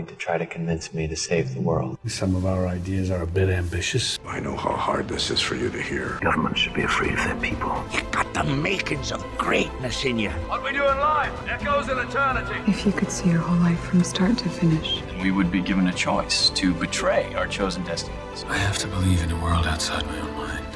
going to try to convince me to save the world. Some of our ideas are a bit ambitious. I know how hard this is for you to hear. Government should be afraid of their people. You got the makings of greatness in you. What we do in life echoes in eternity. If you could see your whole life from start to finish, we would be given a choice to betray our chosen destinies. I have to believe in a world outside my own mind.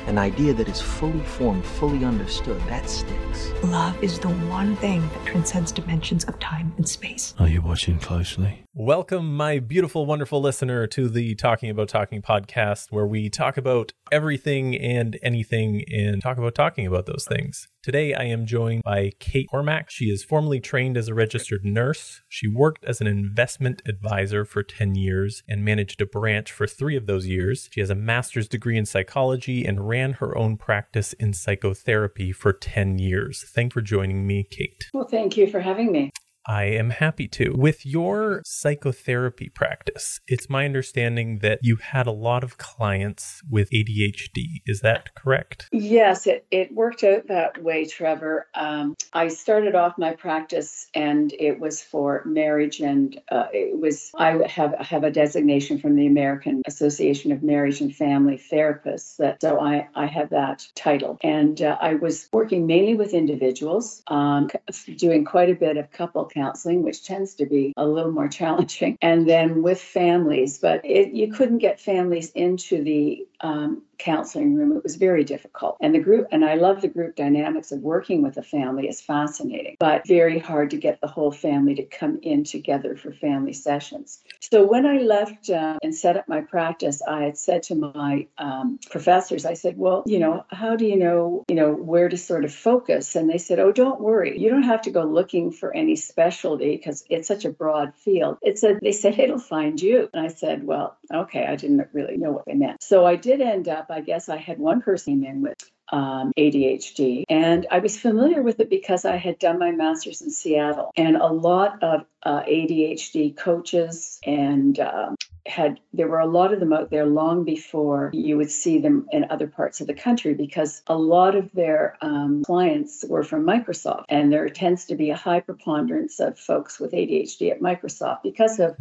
An idea that is fully formed, fully understood, that sticks. Love is the one thing that transcends dimensions of time and space. Are you watching closely? Welcome, my beautiful, wonderful listener, to the Talking About Talking podcast, where we talk about everything and anything and talk about talking about those things. Today, I am joined by Kate Cormack. She is formally trained as a registered nurse. She worked as an investment advisor for 10 years and managed a branch for three of those years. She has a master's degree in psychology and ran her own practice in psychotherapy for 10 years. Thanks for joining me, Kate. Well, thank you for having me. I am happy to. With your psychotherapy practice, it's my understanding that you had a lot of clients with ADHD. Is that correct? Yes, it, it worked out that way, Trevor. Um, I started off my practice and it was for marriage, and uh, it was, I have, have a designation from the American Association of Marriage and Family Therapists. That, so I, I have that title. And uh, I was working mainly with individuals, um, doing quite a bit of couple counseling, which tends to be a little more challenging, and then with families. But it, you couldn't get families into the um, counseling room. It was very difficult. And the group, and I love the group dynamics of working with a family is fascinating, but very hard to get the whole family to come in together for family sessions. So when I left uh, and set up my practice, I had said to my um, professors, I said, well, you know, how do you know, you know, where to sort of focus? And they said, oh, don't worry. You don't have to go looking for any specialty because it's such a broad field. It said, they said, it'll find you. And I said, well, okay, I didn't really know what they meant. So I did end up, I guess I had one person came in with um, ADHD. And I was familiar with it because I had done my master's in Seattle. And a lot of uh, ADHD coaches and um, had there were a lot of them out there long before you would see them in other parts of the country because a lot of their um, clients were from Microsoft and there tends to be a high preponderance of folks with ADHD at Microsoft because of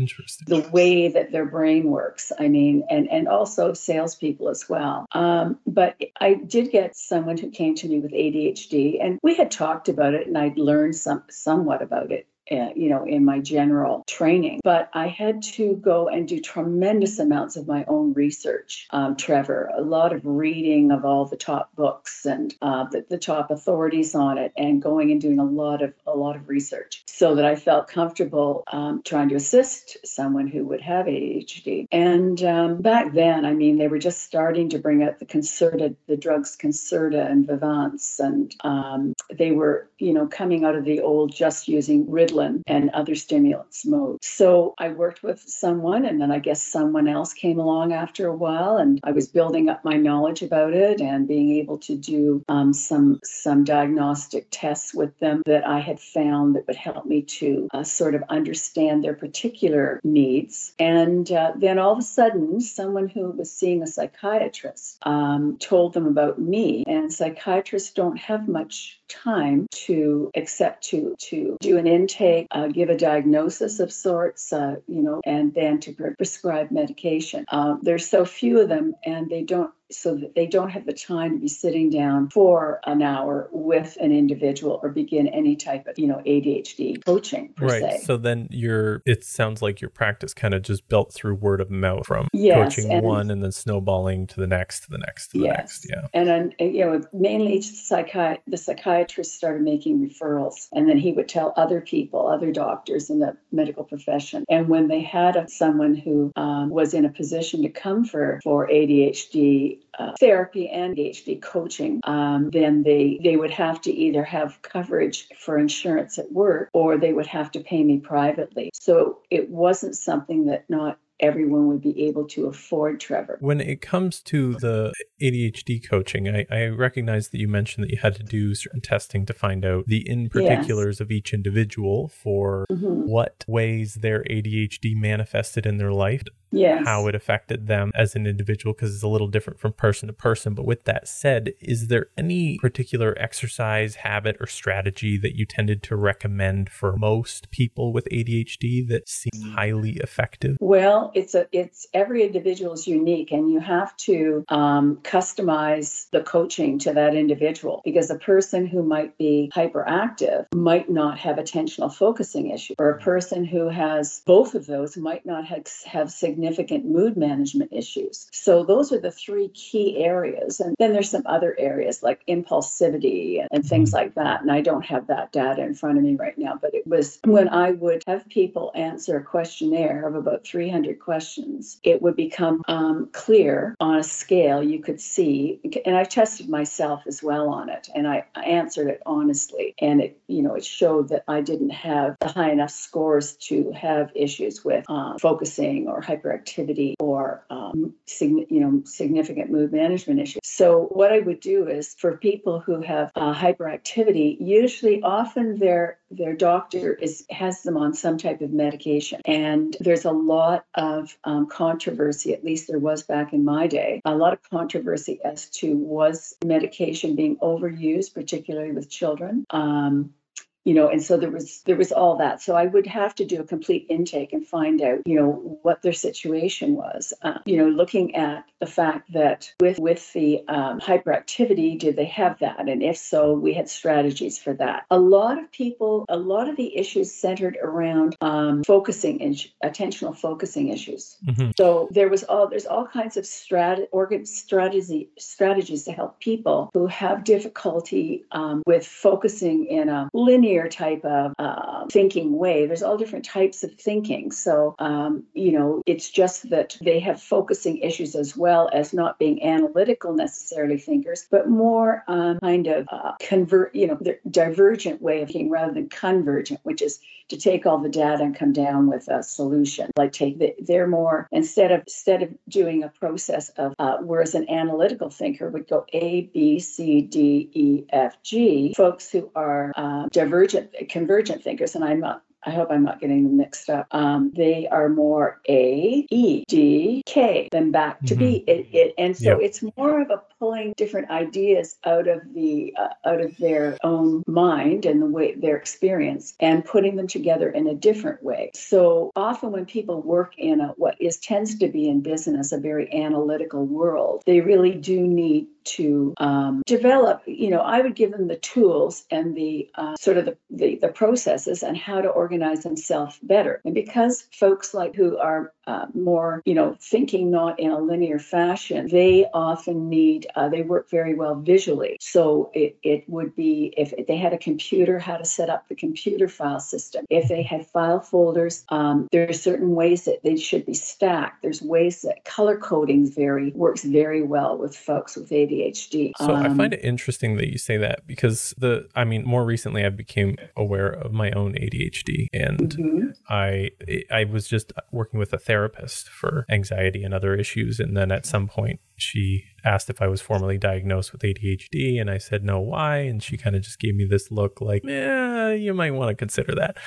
the way that their brain works. I mean, and and also salespeople as well. Um, but I did get someone who came to me with ADHD and we had talked about it and I'd learned some somewhat about it uh, you know, in my general training. But I had to go and do tremendous amounts of my own research, um, Trevor, a lot of reading of all the top books and uh, the, the, top authorities on it, and going and doing a lot of a lot of research, so that I felt comfortable um, trying to assist someone who would have ADHD. And um, back then, I mean, they were just starting to bring out the Concerta, the drugs Concerta and Vyvanse, and um, they were, you know, coming out of the old just using Ritalin And other stimulants mode. So I worked with someone, and then I guess someone else came along after a while, and I was building up my knowledge about it and being able to do um, some some diagnostic tests with them that I had found that would help me to uh, sort of understand their particular needs. And uh, then all of a sudden, someone who was seeing a psychiatrist um, told them about me, and psychiatrists don't have much time to accept to to do an intake, uh, give a diagnosis of sorts, uh, you know, and then to prescribe medication. Uh, there's so few of them, and they don't so that they don't have the time to be sitting down for an hour with an individual or begin any type of you know ADHD coaching per right. se. So then your it sounds like your practice kind of just built through word of mouth from yes, coaching and one and then snowballing to the next to the next to the yes. next. Yeah. And then you know mainly psychi- the psychiatrist started making referrals and then he would tell other people, other doctors in the medical profession. And when they had a, someone who um, was in a position to come for for ADHD uh, therapy and ADHD coaching, um, then they they would have to either have coverage for insurance at work or they would have to pay me privately. So it wasn't something that not everyone would be able to afford Trevor. When it comes to the ADHD coaching, I, I recognize that you mentioned that you had to do certain testing to find out the in particulars yes. of each individual for mm-hmm. what ways their ADHD manifested in their life yes. how it affected them as an individual because it's a little different from person to person. But with that said, is there any particular exercise, habit, or strategy that you tended to recommend for most people with ADHD that seems highly effective? Well, it's a it's every individual is unique, and you have to um, customize the coaching to that individual because a person who might be hyperactive might not have attentional focusing issue, or a person who has both of those might not have, have significant significant mood management issues. So those are the three key areas. And then there's some other areas like impulsivity and, and things like that. And I don't have that data in front of me right now, but it was when I would have people answer a questionnaire of about 300 questions, it would become um, clear on a scale you could see. And I tested myself as well on it and I, answered it honestly. And it, you know, it showed that I didn't have the high enough scores to have issues with uh, focusing or hyperactivity or um, sig- you know significant mood management issues. So what I would do is for people who have uh, hyperactivity, usually often their their doctor is has them on some type of medication, and there's a lot of um, controversy. At least there was back in my day, a lot of controversy as to was medication being overused, particularly with children. Um, you know and so there was there was all that. So i would have to do a complete intake and find out you know what their situation was. Uh, you know looking at the fact that with with the um, hyperactivity did they have that? And if so we had strategies for that. A lot of people a lot of the issues centered around um, focusing and attentional focusing issues. Mm-hmm. so there was all there's all kinds of strat organ strategy strategies to help people who have difficulty um, with focusing in a linear linear type of uh, thinking way. There's all different types of thinking. So, um, you know, it's just that they have focusing issues as well as not being analytical necessarily thinkers, but more um, kind of uh, convert, you know, divergent way of thinking rather than convergent, which is to take all the data and come down with a solution. Like take the, they're more instead of instead of doing a process of uh, whereas an analytical thinker would go A B C D E F G. Folks who are uh, divergent convergent thinkers, and I'm not I hope I'm not getting them mixed up. Um, they are more A, E, D, K, then back to mm-hmm. B. It, it, and so yep. it's more of a pulling different ideas out of the uh, out of their own mind and the way their experience and putting them together in a different way. So often when people work in a what is tends to be in business a very analytical world, they really do need to um, develop you know i would give them the tools and the uh, sort of the, the, the processes and how to organize themselves better and because folks like who are uh, more, you know, thinking not in a linear fashion, they often need, uh, they work very well visually. So it, it would be if they had a computer, how to set up the computer file system. If they had file folders, um, there are certain ways that they should be stacked. There's ways that color coding very works very well with folks with ADHD. So um, I find it interesting that you say that because the, I mean, more recently I became aware of my own ADHD and mm-hmm. I, I was just working with a therapist therapist for anxiety and other issues. And then at some point, she asked if I was formally diagnosed with ADHD, and I said no, why? And she kind of just gave me this look like, yeah, you might want to consider that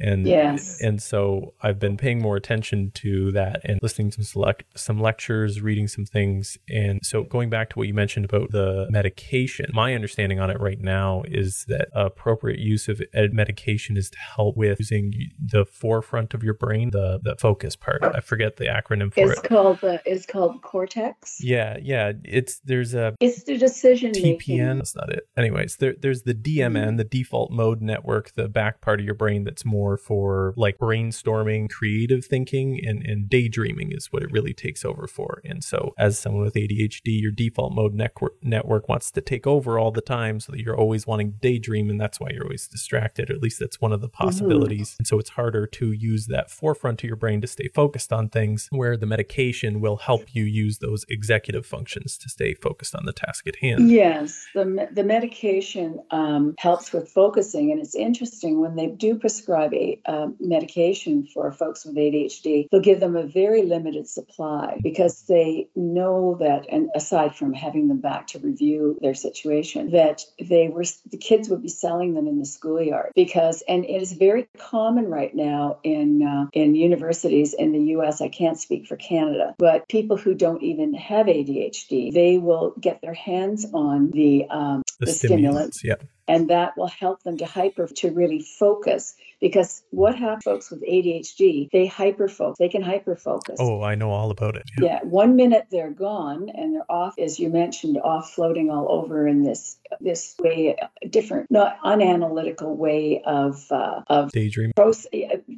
and yes. and so I've been paying more attention to that and listening to some select some lectures, reading some things, and so going back to what you mentioned about the medication, my understanding on it right now is that appropriate use of medication is to help with using the forefront of your brain, the the focus part. I forget the acronym for it's it. It's called the it's called cortex. Yeah, yeah. It's there's a it's the decision TPN. Making. That's not it. Anyways, there there's the DMN, mm-hmm. the default mode network, the back part of your brain that's more more for like brainstorming, creative thinking, and, and daydreaming is what it really takes over for. And so, as someone with ADHD, your default mode network, network wants to take over all the time so that you're always wanting to daydream, and that's why you're always distracted. Or at least that's one of the mm-hmm. possibilities. Mm-hmm. And so, it's harder to use that forefront of your brain to stay focused on things, where the medication will help you use those executive functions to stay focused on the task at hand. Yes, the, the medication um, helps with focusing. And it's interesting when they do prescribe a uh, medication for folks with ADHD, they'll give them a very limited supply because they know that, and aside from having them back to review their situation, that they were the kids would be selling them in the schoolyard because, and it is very common right now in uh, in universities in the U.S. I can't speak for Canada, but people who don't even have ADHD, they will get their hands on the um, the, the stimulants. stimulants, Yeah. and that will help them to hyper to really focus because what happens folks with ADHD they hyperfocus. they can hyperfocus. Oh, I know all about it. yeah one minute they're gone and they're off as you mentioned off floating all over in this this way different not unanalytical way of uh, of Daydream. process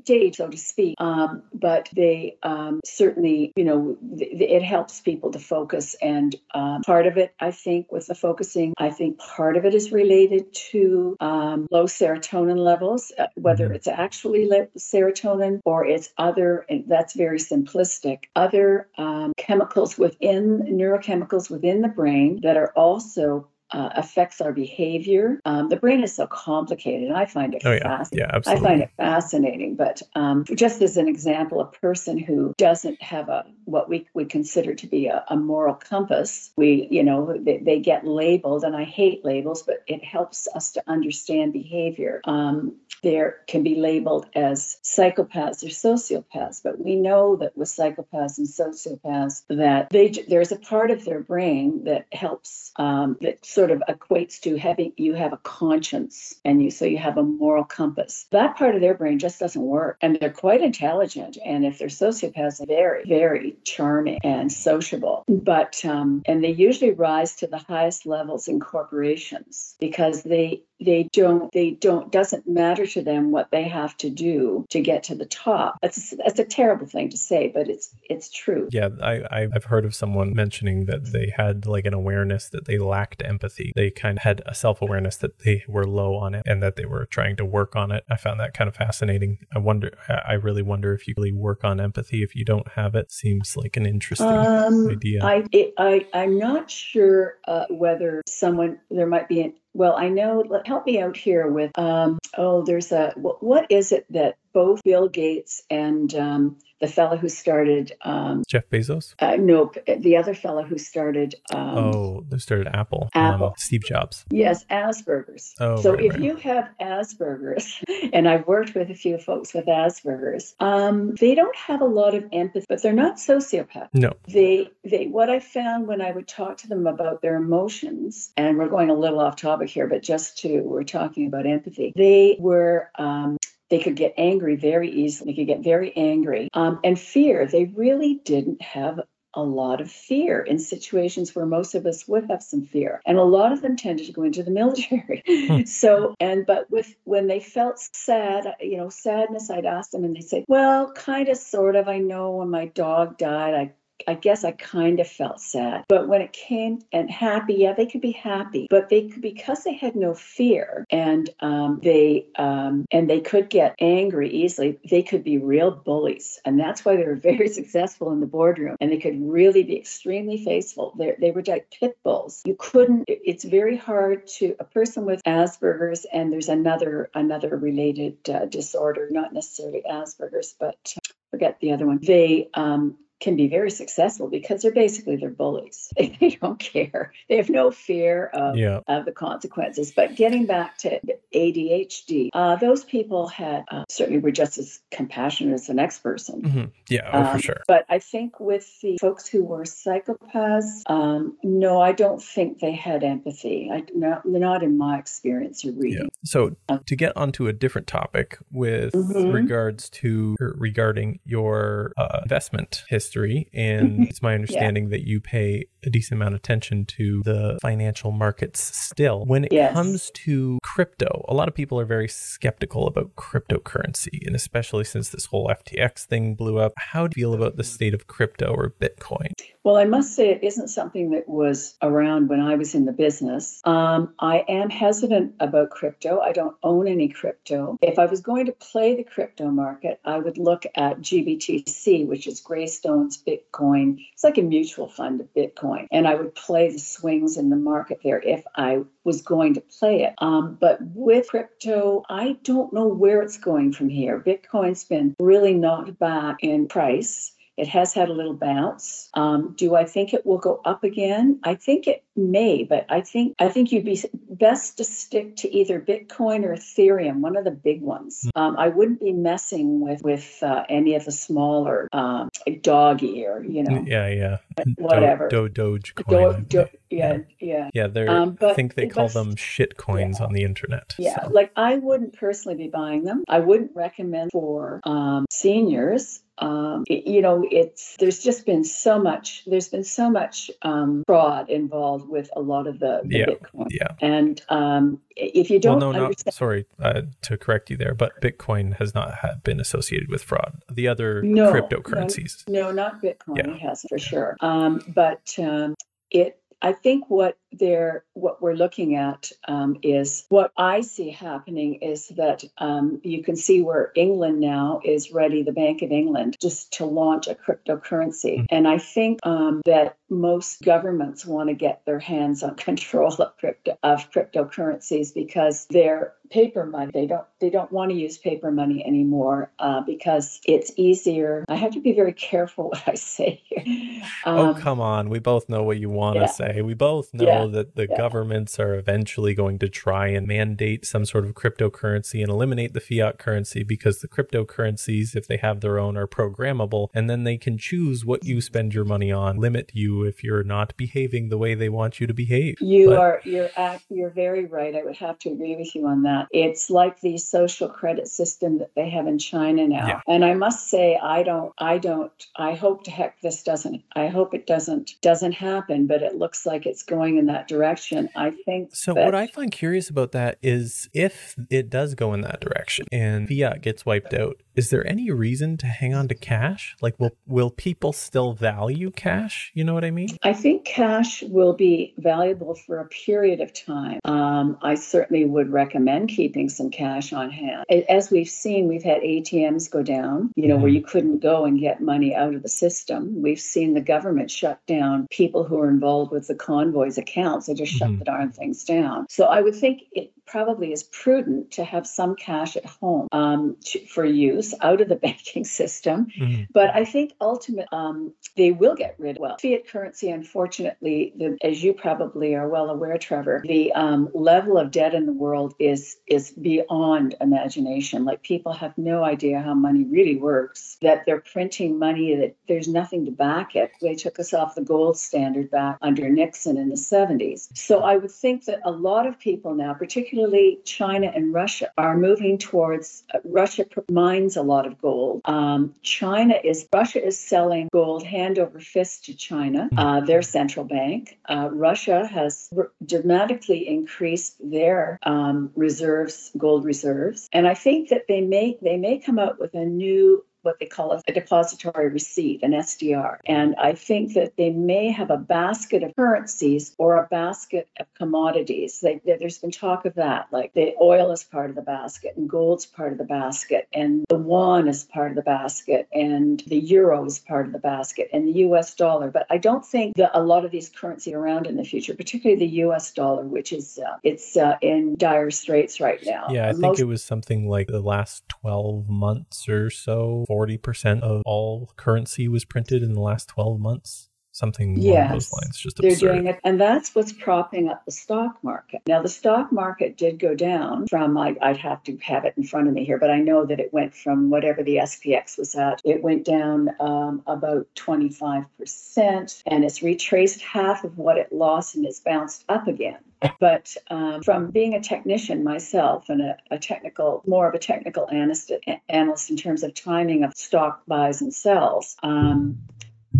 day so to speak um, but they um, certainly you know th- it helps people to focus and um, part of it i think with the focusing i think part of it is related to um, low serotonin levels uh, whether it's actually serotonin or it's other and that's very simplistic other um, chemicals within neurochemicals within the brain that are also uh, affects our behavior. Um, the brain is so complicated. I find it Oh, yeah. fascinating. Yeah, absolutely. I find it fascinating. But um, just as an example, a person who doesn't have a what we would consider to be a, a moral compass, we you know they, they, get labeled, and I hate labels, but it helps us to understand behavior. Um, there can be labeled as psychopaths or sociopaths, but we know that with psychopaths and sociopaths that they there's a part of their brain that helps um, that sort of equates to having you have a conscience and you so you have a moral compass. That part of their brain just doesn't work, and they're quite intelligent. And if they're sociopaths, very very charming and sociable. But um, and they usually rise to the highest levels in corporations because they they don't they don't doesn't matter to them what they have to do to get to the top that's that's a terrible thing to say but it's it's true Yeah, I, I've heard of someone mentioning that they had like an awareness that they lacked empathy. They kind of had a self awareness that they were low on it and that they were trying to work on it. I found that kind of fascinating. I wonder, I really wonder if you really work on empathy if you don't have it. Seems like an interesting um, idea. I, it, I I'm not sure uh, whether someone there might be an well, I know. Help me out here with. Um, oh, there's a. What, what is it that both Bill Gates and um, the fellow who started um, Jeff Bezos? Uh, nope, the other fellow who started. Um, oh, they started Apple. Apple. Um, Steve Jobs. Yes, Asperger's. Oh, so right, if right. you have Asperger's, and I've worked with a few folks with Asperger's, um, they don't have a lot of empathy, but they're not sociopaths. No. They they what I found when I would talk to them about their emotions, and we're going a little off topic here, but just to we're talking about empathy. They were um, they could get angry very easily. They could get very angry. Um, and fear, they really didn't have a lot of fear in situations where most of us would have some fear. And a lot of them tended to go into the military. so, and but with when they felt sad, you know, sadness, I'd ask them and they'd say, well, kind of, sort of. I know when my dog died, I I guess I kind of felt sad. But when it came and happy, yeah, they could be happy. But they could because they had no fear and um, they um, and they could get angry easily. They could be real bullies, and that's why they were very successful in the boardroom. And they could really be extremely faithful. They they were like pit bulls. You couldn't. It's very hard to a person with Asperger's, and there's another another related uh, disorder, not necessarily Asperger's, but uh, forget the other one. They um, can be very successful because they're basically they're bullies. They don't care. They have no fear of, yeah. of the consequences. But getting back to ADHD, uh, those people had uh, certainly were just as compassionate as the next person. Mm-hmm. Yeah, oh, um, for sure. But I think with the folks who were psychopaths, um, no, I don't think they had empathy. I not, not in my experience or reading. Yeah. So to get onto a different topic with Mm-hmm. regards to regarding your uh, investment history, and it's my understanding that you pay a decent amount of attention to the financial markets still. When it Yes. comes to crypto, a lot of people are very skeptical about cryptocurrency, and especially since this whole FTX thing blew up. How do you feel about the state of crypto or Bitcoin? Well, I must say it isn't something that was around when I was in the business. Um, I am hesitant about crypto. I don't own any crypto. If I was going to play the crypto market, I would look at GBTC, which is Greystone owns Bitcoin. It's like a mutual fund of Bitcoin. And I would play the swings in the market there if I was going to play it. Um, but with crypto, I don't know where it's going from here. Bitcoin's been really knocked back in price. It has had a little bounce. Um, do I think it will go up again? I think it may, but I think I think you'd be best to stick to either Bitcoin or Ethereum, one of the big ones. Hmm. Um, I wouldn't be messing with with uh, any of the smaller um, doggy or you know Yeah, yeah. whatever. Do, do Dogecoin. Do- do- yeah, yeah. Yeah, they're. Um, I think they call was- them shit coins on the internet. Yeah, so. like I wouldn't personally be buying them. I wouldn't recommend for um, seniors. Um, it- you know, it's there's just been so much. There's been so much um, fraud involved with a lot of the, the Yeah, Bitcoin. yeah. And um, if you don't no, not sorry uh, to correct you there, but Bitcoin has not had been associated with fraud. The other no, cryptocurrencies. No, no, not Bitcoin. Yeah. It hasn't for sure. Um, but um, it. I think what they're what we're looking at um, is what I see happening is that um, you can see where England now is ready, the Bank of England, just to launch a cryptocurrency, and I think um, that most governments want to get their hands on control of crypto of cryptocurrencies because they're paper money. They don't they don't want to use paper money anymore uh, because it's easier. I have to be very careful what I say here. oh Um, come on! We both know what you want to yeah. say. We both know Yeah, that the yeah. governments are eventually going to try and mandate some sort of cryptocurrency and eliminate the fiat currency because the cryptocurrencies, if they have their own, are programmable, and then they can choose what you spend your money on, limit you if you're not behaving the way they want you to behave. You But- are you're act, you're very right. I would have to agree with you on that. It's like the social credit system that they have in China now. Yeah. And I must say I don't I don't I hope to heck this doesn't I hope it doesn't doesn't happen, but it looks like it's going in that direction. I think So that- what I find curious about that is if it does go in that direction and fiat gets wiped out, is there any reason to hang on to cash? Like will will people still value cash? You know what I mean? I think cash will be valuable for a period of time. Um, I certainly would recommend keeping some cash on hand. As we've seen, we've had ATMs go down, you know, where you couldn't go and get money out of the system. We've seen the government shut down people who are involved with the convoys accounts. They just shut Mhm. the darn things down. So I would think it probably is prudent to have some cash at home um, to, for use out of the banking system. Mhm. But I think ultimately um, they will get rid of well fiat currency. Unfortunately, the, as you probably are well aware, Trevor, the um, level of debt in the world is is beyond imagination. Like people have no idea how money really works. That they're printing money that there's nothing to back it. They took us off the gold standard back under Nixon in the 70s. So I would think that a lot of people now, particularly China and Russia, are moving towards uh, Russia mines a lot of gold. Um, China is Russia is selling gold hand over fist to China, uh, their central bank. Uh, Russia has r- dramatically increased their um, reserves, gold reserves, and I think that they may they may come out with a new what they call a, a depository receipt, an SDR. And I think that they may have a basket of currencies or a basket of commodities. They, there- there's been talk of that, like the oil is part of the basket, and gold's part of the basket, and the yuan is part of the basket, and the euro is part of the basket, and the US dollar. But I don't think that a lot of these currency around in the future, particularly the US dollar, which is uh, it's uh, in dire straits right now. Yeah, I think it was something like the last 12 months or so, 40% of all currency was printed in the last 12 months. Something along Yes, those lines. Just They're doing it, and that's what's propping up the stock market. Now, the stock market did go down from, I, I'd have to have it in front of me here, but I know that it went from whatever the SPX was at, it went down um, about 25%, and it's retraced half of what it lost and it's bounced up again. But um, from being a technician myself and a, a technical, more of a technical analyst, analyst in terms of timing of stock buys and sells, um,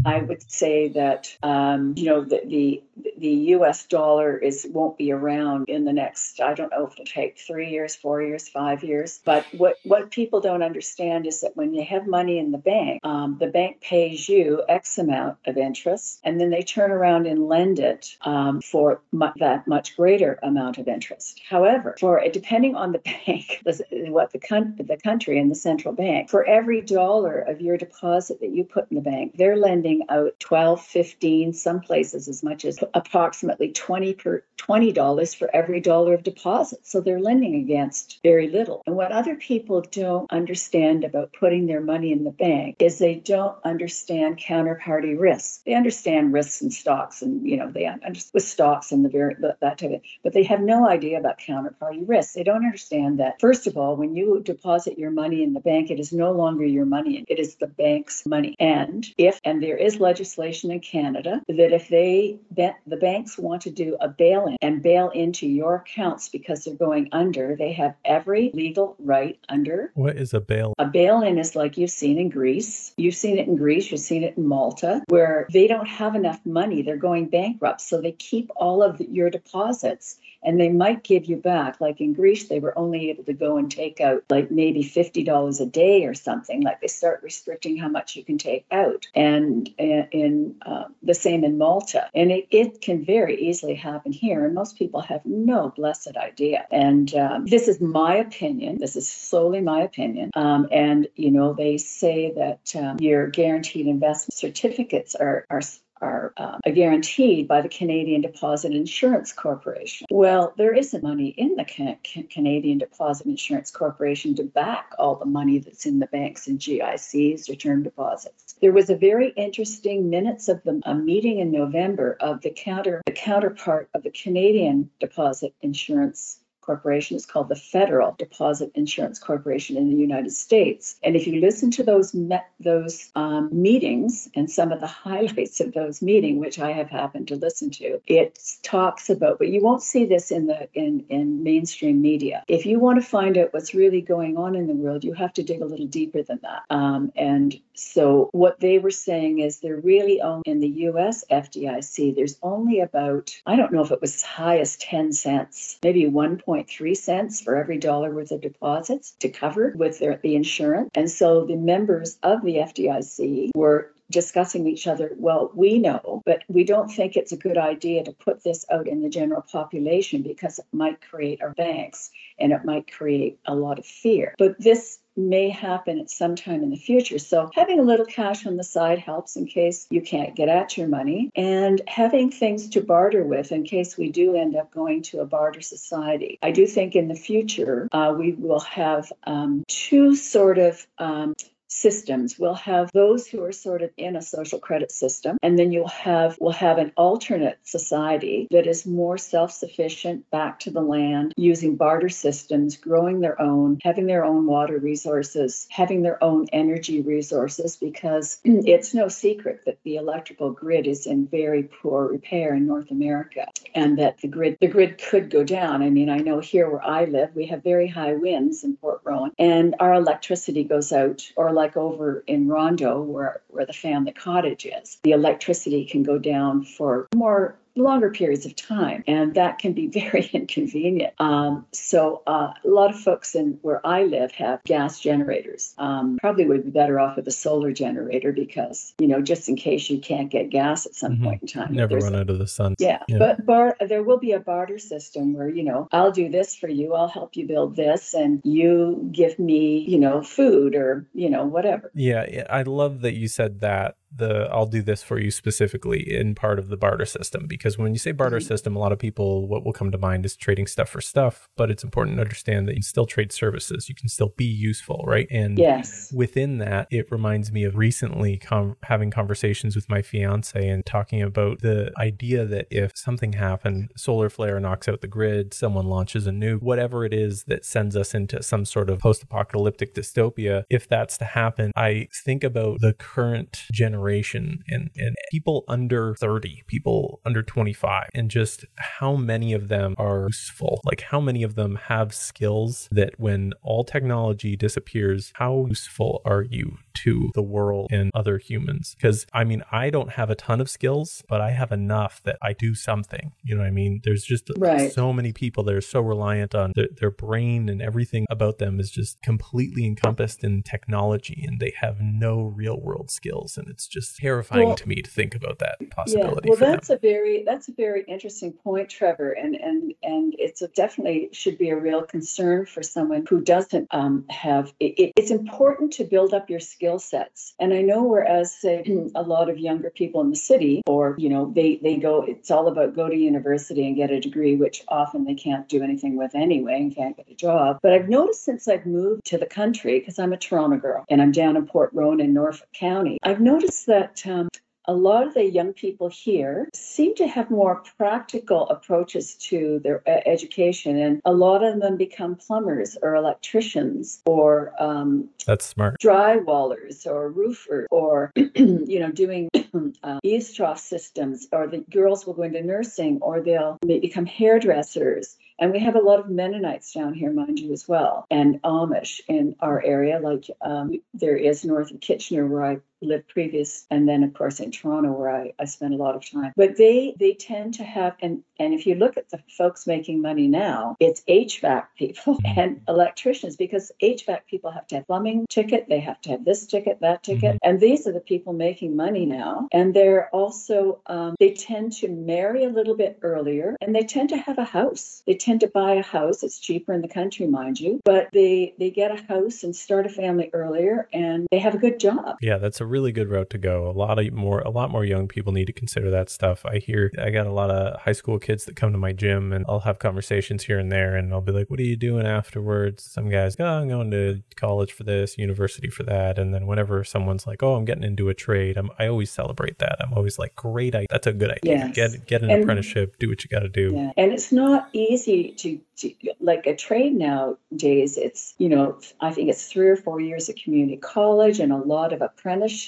I would say that um, you know the, the the U.S. dollar is won't be around in the next I don't know if it'll take three years, four years, five years. But what what people don't understand is that when you have money in the bank, um, the bank pays you X amount of interest, and then they turn around and lend it um, for mu- that much greater amount of interest. However, for depending on the bank, what the con- the country and the central bank, for every dollar of your deposit that you put in the bank, they're lending out 12, 15, some places as much as approximately 20 per $20 for every dollar of deposit. So they're lending against very little. And what other people don't understand about putting their money in the bank is they don't understand counterparty risks. They understand risks in stocks and, you know, they understand with stocks and the very, that type of, but they have no idea about counterparty risks. They don't understand that, first of all, when you deposit your money in the bank, it is no longer your money. It is the bank's money. And if, and there is legislation in Canada that if they, the banks want to do a bail in and bail into your accounts because they're going under, they have every legal right under. What is a bail? A bail in is like you've seen in Greece. You've seen it in Greece, you've seen it in Malta, where they don't have enough money. They're going bankrupt. So they keep all of your deposits and they might give you back. Like in Greece, they were only able to go and take out like maybe $50 a day or something. Like they start restricting how much you can take out. And in uh, the same in Malta. And it, it can very easily happen here. And most people have no blessed idea. And um, this is my opinion. This is solely my opinion. Um, and, you know, they say that um, your guaranteed investment certificates are, are are uh, guaranteed by the Canadian Deposit Insurance Corporation. Well, there isn't money in the Can- Canadian Deposit Insurance Corporation to back all the money that's in the banks and GICs or term deposits. There was a very interesting minutes of the a meeting in November of the counter the counterpart of the Canadian Deposit Insurance corporation. It's called the Federal Deposit Insurance Corporation in the United States. And if you listen to those met, those um, meetings and some of the highlights of those meetings, which I have happened to listen to, it talks about. But you won't see this in the in in mainstream media. If you want to find out what's really going on in the world, you have to dig a little deeper than that. Um, and so what they were saying is they're really only in the U.S. FDIC. There's only about I don't know if it was as high as 10 cents, maybe 1. 0.3 cents for every dollar worth of deposits to cover with their, the insurance. And so the members of the FDIC were discussing each other, well, we know, but we don't think it's a good idea to put this out in the general population because it might create our banks and it might create a lot of fear. But this may happen at some time in the future. So having a little cash on the side helps in case you can't get at your money and having things to barter with in case we do end up going to a barter society. I do think in the future uh, we will have um, two sort of um, systems. We'll have those who are sort of in a social credit system, and then you'll have we'll have an alternate society that is more self-sufficient, back to the land, using barter systems, growing their own, having their own water resources, having their own energy resources, because it's no secret that the electrical grid is in very poor repair in North America, and that the grid the grid could go down. I mean, I know here where I live, we have very high winds in Port Rowan, and our electricity goes out, or like over in Rondeau, where, where the family cottage is, the electricity can go down for more longer periods of time, and that can be very inconvenient. Um, so uh, a lot of folks in where I live have gas generators. Um, probably would be better off with a solar generator because you know just in case you can't get gas at some mm-hmm. point in time. Never run out of the sun. Yeah, yeah. but bar- there will be a barter system where you know I'll do this for you, I'll help you build this, and you give me you know food or you know whatever. Yeah, I love that you said that the I'll do this for you specifically in part of the barter system because when you say barter mm-hmm. system, a lot of people what will come to mind is trading stuff for stuff, but it's important to understand that you still trade services. You can still be useful, right? And yes. within that, it reminds me of recently com- having conversations with my fiance and talking about the idea that if something happened, solar flare knocks out the grid, someone launches a nuke, whatever it is that sends us into some sort of post-apocalyptic dystopia, if that's to happen, I think about the current generation generation and, and people under 30, people under 25, and just how many of them are useful. Like, how many of them have skills that when all technology disappears, how useful are you to the world and other humans? Because I mean, I don't have a ton of skills, but I have enough that I do something. You know what I mean? There's just right. so many people that are so reliant on their, their brain and everything about them is just completely encompassed in technology and they have no real world skills. And it's just terrifying well, to me to think about that possibility. Yeah, well, that's them. a very that's a very interesting point, Trevor, and and and it's a, definitely should be a real concern for someone who doesn't um, have. It, it's important to build up your skill sets, and I know whereas say a lot of younger people in the city, or you know, they they go. It's all about go to university and get a degree, which often they can't do anything with anyway and can't get a job. But I've noticed since I've moved to the country, because I'm a Toronto girl and I'm down in Port Rowan in Norfolk County, I've noticed that um, a lot of the young people here seem to have more practical approaches to their education, and a lot of them become plumbers or electricians or um, that's smart drywallers or roofers or you know doing uh, eavestrough systems, or the girls will go into nursing or they'll become hairdressers. And we have a lot of Mennonites down here, mind you, as well, and Amish in our area. Like um, there is north of Kitchener, where I lived previous and then of course in toronto where I, I spent a lot of time. But they they tend to have and and if you look at the folks making money now it's hvac people and electricians because hvac people have to have plumbing ticket they have to have this ticket that ticket mm-hmm. and these are the people making money now. And they're also um, they tend to marry a little bit earlier and they tend to have a house. They tend to buy a house it's cheaper in the country mind you but they they get a house and start a family earlier and they have a good job. Yeah that's a really good route to go. A lot of more, a lot more young people need to consider that stuff. I hear I got a lot of high school kids that come to my gym, and I'll have conversations here and there, and I'll be like, "What are you doing afterwards?" Some guys, "Oh, I'm going to college for this, university for that," and then whenever someone's like, "Oh, I'm getting into a trade," I'm, I always celebrate that. I'm always like, "Great, that's a good idea. Yes. Get get an and, apprenticeship, do what you got to do." Yeah. And it's not easy to, to like a trade nowadays. It's you know, I think it's three or four years of community college and a lot of apprenticeship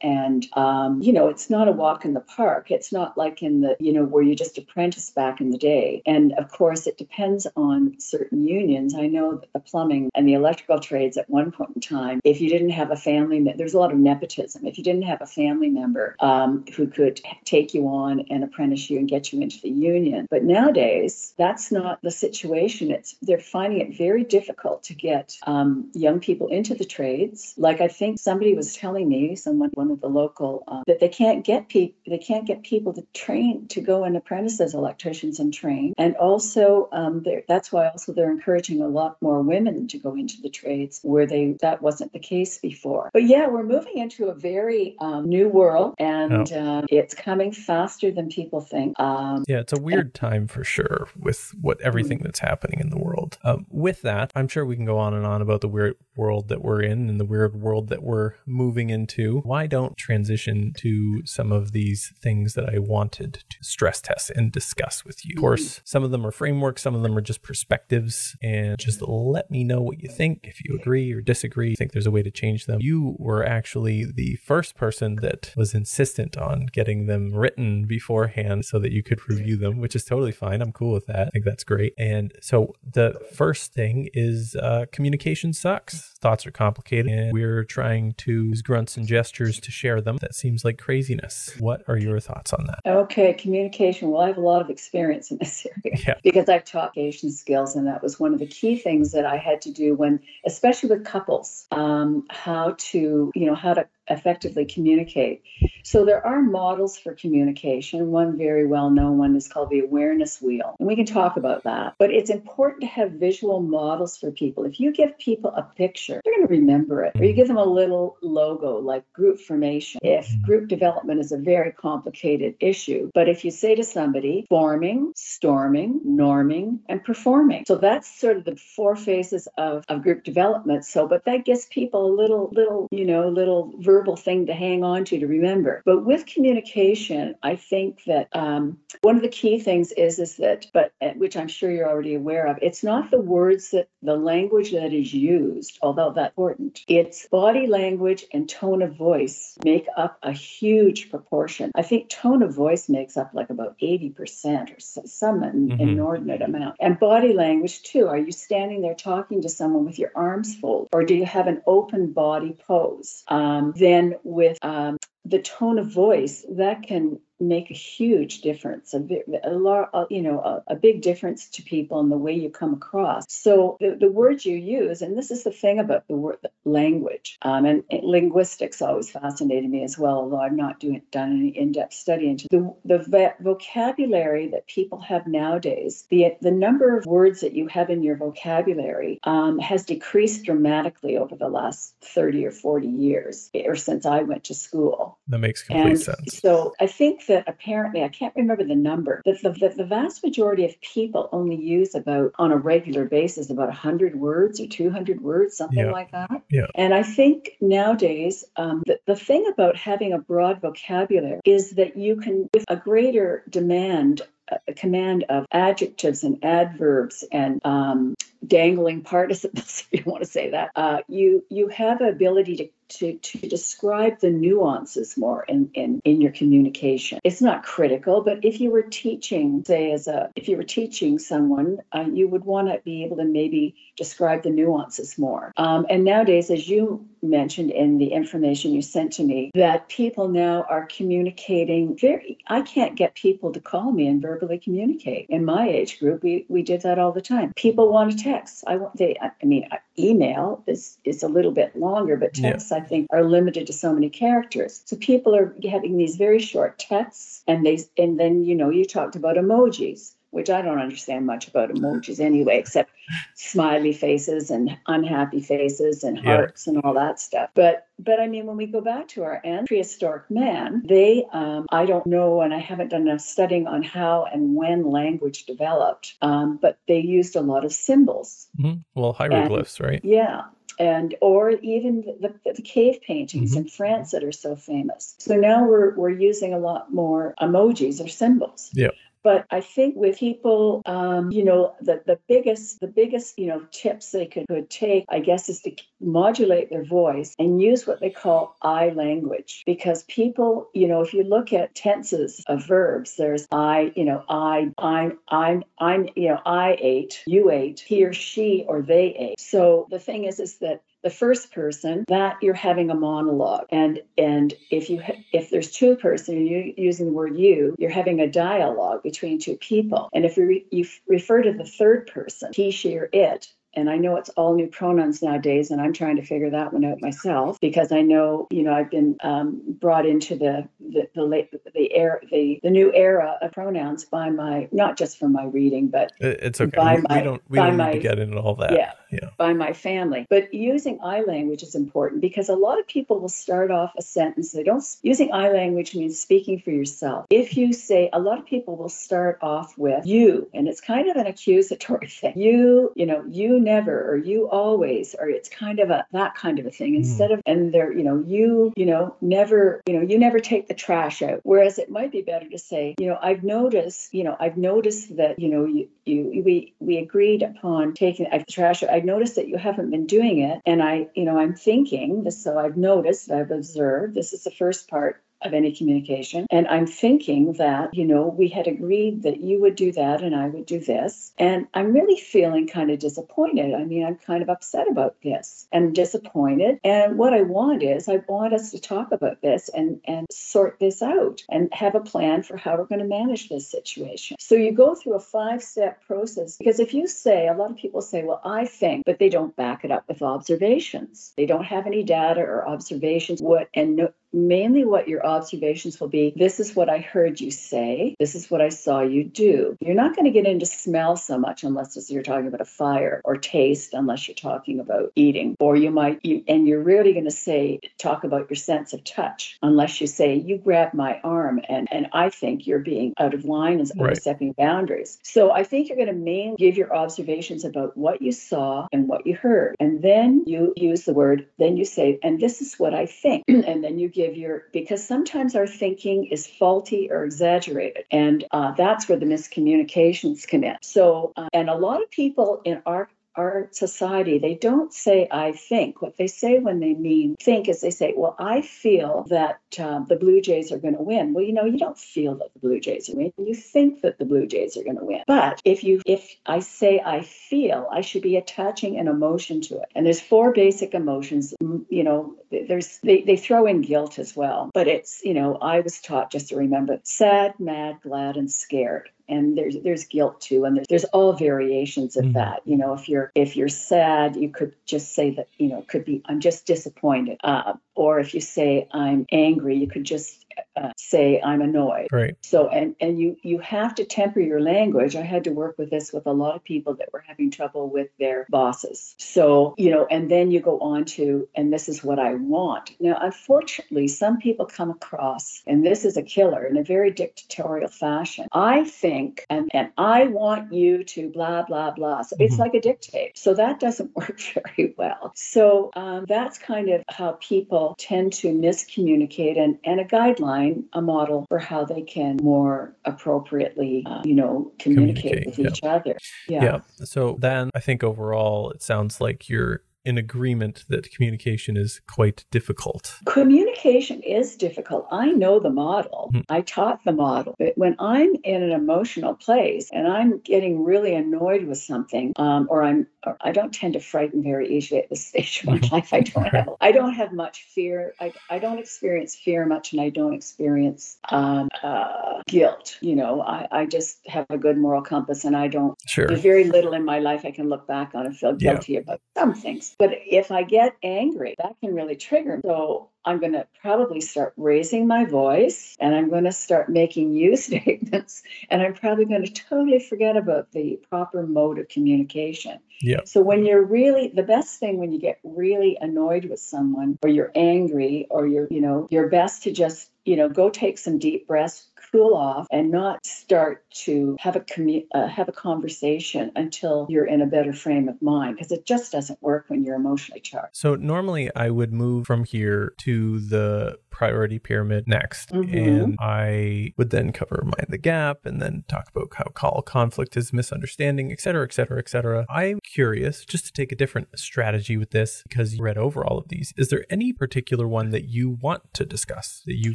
and um, you know it's not a walk in the park. It's not like in the you know where you just apprentice back in the day. And of course it depends on certain unions. I know that the plumbing and the electrical trades at one point in time if you didn't have a family there's a lot of nepotism. If you didn't have a family member um, who could take you on and apprentice you and get you into the union. But nowadays that's not the situation. It's they're finding it very difficult to get um, young people into the trades. Like i think somebody was telling me someone one of the local uh, that they can't get people they can't get people to train to go and apprentice as electricians and train. And also um, that's why also they're encouraging a lot more women to go into the trades where they that wasn't the case before. But yeah we're moving into a very um, new world and oh. uh, it's coming faster than people think. Um, yeah it's a weird time for sure with what everything mm-hmm. that's happening in the world. Um, with that i'm sure we can go on and on about the weird world that we're in and the weird world that we're moving into why don't transition to some of these things that I wanted to stress test and discuss with you. Of course, some of them are frameworks, some of them are just perspectives, and just let me know what you think. If you agree or disagree, think there's a way to change them. You were actually the first person that was insistent on getting them written beforehand so that you could review them, which is totally fine. I'm cool with that. I think that's great. And so the first thing is uh, communication sucks. Thoughts are complicated, and we're trying to use grunts and gestures to share them. That seems like craziness. What are your thoughts on that? Okay, communication. Well, I have a lot of experience in this area yeah. because I've taught communication skills, and that was one of the key things that I had to do when, especially with couples, um, how to, you know, how to effectively communicate. So there are models for communication. One very well known one is called the awareness wheel. And we can talk about that. But it's important to have visual models for people. If you give people a picture, they're going to remember it. Or you give them a little logo like group formation. If mm-hmm. group development is a very complicated issue, but if you say to somebody forming, storming, norming, and performing. So that's sort of the four phases of, of group development. So, but that gives people a little, little, you know, little verb verbal thing to hang on to to remember. But with communication, I think that um, one of the key things is is that, but uh, which I'm sure you're already aware of, it's not the words that the language that is used, although that's important. It's body language and tone of voice make up a huge proportion. I think tone of voice makes up like about 80% or some mm-hmm. inordinate amount. And body language too. Are you standing there talking to someone with your arms folded, or do you have an open body pose? Um, then with um, the tone of voice that can make a huge difference a, a, a you know a, a, big difference to people in the way you come across. So the, the words you use and this is the thing about the word language um, and, and, linguistics always fascinated me as well although i've not doing, done any in-depth study into the, the vocabulary that people have nowadays the, the number of words that you have in your vocabulary um, has decreased dramatically over the last 30 or 40 years or since i went to school that makes complete and sense so i think that apparently, I can't remember the number, that the, the, the vast majority of people only use about, on a regular basis, about 100 words or 200 words, something yeah. like that. Yeah. And I think nowadays, um, the, the thing about having a broad vocabulary is that you can, with a greater demand a command of adjectives and adverbs and um, dangling participles, if you want to say that. Uh, you you have the ability to to, to describe the nuances more in, in, in your communication. It's not critical, but if you were teaching, say, as a if you were teaching someone, uh, you would want to be able to maybe describe the nuances more. Um, and nowadays, as you mentioned in the information you sent to me, that people now are communicating very. I can't get people to call me and verbally communicate. In my age group, we we did that all the time. People want to text. I want they. I mean, email is is a little bit longer, but texts. Yeah I think, are limited to so many characters. So people are having these very short texts, and they and then you know you talked about emojis which I don't understand much about emojis anyway, except smiley faces and unhappy faces and hearts yeah. and all that stuff. But but I mean, when we go back to our prehistoric man, they um, I don't know, and I haven't done enough studying on how and when language developed, um, but they used a lot of symbols. Mm-hmm. Well, hieroglyphs, and, right? Yeah, and or even the, the cave paintings mm-hmm. in France that are so famous. So now we're we're using a lot more emojis or symbols. Yeah. But I think with people, um, you know, the, the biggest, the biggest, you know, tips they could, could take, I guess, is to modulate their voice and use what they call I language. Because people, you know, if you look at tenses of verbs, there's I, you know, I, I'm, I'm, I'm, you know, I ate, you ate, he or she or they ate. So the thing is, is that the first person that you're having a monologue and and if you ha- if there's two person and you're using the word you you're having a dialogue between two people and if you, re- you refer to the third person he she or it and I know it's all new pronouns nowadays, and I'm trying to figure that one out myself because I know, you know, I've been um, brought into the the the late, the era the the new era of pronouns by my not just from my reading, but it's okay. By we, my, we don't we don't my, need to get into all that. Yeah, yeah, by my family. But using I language is important because a lot of people will start off a sentence. They don't using I language means speaking for yourself. If you say a lot of people will start off with you, and it's kind of an accusatory thing. You, you know, you never or you always or it's kind of a that kind of a thing hmm. instead of and they're you know you you know never you know you never take the trash out whereas it might be better to say you know i've noticed you know i've noticed that you know you you we we agreed upon taking the trash i noticed that you haven't been doing it and i you know i'm thinking so i've noticed i've observed this is the first part of any communication. And I'm thinking that, you know, we had agreed that you would do that and I would do this. And I'm really feeling kind of disappointed. I mean, I'm kind of upset about this and disappointed. And what I want is I want us to talk about this and, and sort this out and have a plan for how we're going to manage this situation. So you go through a five step process because if you say, a lot of people say, well, I think, but they don't back it up with observations. They don't have any data or observations. What and no, mainly what your observations will be this is what I heard you say, this is what I saw you do. You're not going to get into smell so much unless you're talking about a fire, or taste unless you're talking about eating, or you might, you, and you're rarely going to say, talk about your sense of touch unless you say, you grabbed my arm and, and I think you're being out of line and Right. overstepping boundaries. So I think you're going to mainly give your observations about what you saw and what you heard. And then you use the word, then you say, and this is what I think. and then you give your, because sometimes our thinking is faulty or exaggerated. And uh, that's where the miscommunications come in. So, uh, and a lot of people in our our society, they don't say I think. What they say when they mean think is they say, well, I feel that um, the Blue Jays are going to win. Well, you know, you don't feel that the Blue Jays are going to win. You think that the Blue Jays are going to win. But if you if I say I feel, I should be attaching an emotion to it. And there's four basic emotions. You know, there's they, they throw in guilt as well. But it's, you know, I was taught just to remember sad, mad, glad, and scared and there's there's guilt too and there's, there's all variations of Mhm. that you know if you're if you're sad you could just say that you know it could be i'm just disappointed uh, or if you say i'm angry you could just uh, say i'm annoyed. Right. so and and you you have to temper your language. I had to work with this with a lot of people that were having trouble with their bosses. So you know and then you go on to and this is what i want. Now unfortunately some people come across and this is a killer in a very dictatorial fashion. I think and and i want you to blah blah blah. So it's Mhm. like a dictate. So that doesn't work very well. So um, that's kind of how people tend to miscommunicate and and a guideline a model for how they can more appropriately uh, you know communicate, Communicate, with yeah. each other Yeah. So then I think overall it sounds like you're in agreement that communication is quite difficult. Communication is difficult. I know the model. Mhm. I taught the model. But when I'm in an emotional place and I'm getting really annoyed with something, um, or I'm, or I don't tend to frighten very easily at this stage of my life. I don't have, I don't have much fear. I, I don't experience fear much, and I don't experience um, uh, guilt. You know, I, I just have a good moral compass, and I don't Sure. there's very little in my life I can look back on and feel Yeah. guilty about some things. But if I get angry, that can really trigger me. So I'm going to probably start raising my voice and I'm going to start making you statements. And I'm probably going to totally forget about the proper mode of communication. Yeah. So when you're really, the best thing when you get really annoyed with someone or you're angry or you're, you know, you're best to just, you know, go take some deep breaths, cool off, and not start to have a commu- uh, have a conversation until you're in a better frame of mind because it just doesn't work when you're emotionally charged. So normally I would move from here to the priority pyramid next, Mhm. and I would then cover mind the gap, and then talk about how call conflict is misunderstanding, et cetera, et cetera, et cetera. I'm curious, just to take a different strategy with this, because you read over all of these. Is there any particular one that you want to discuss that you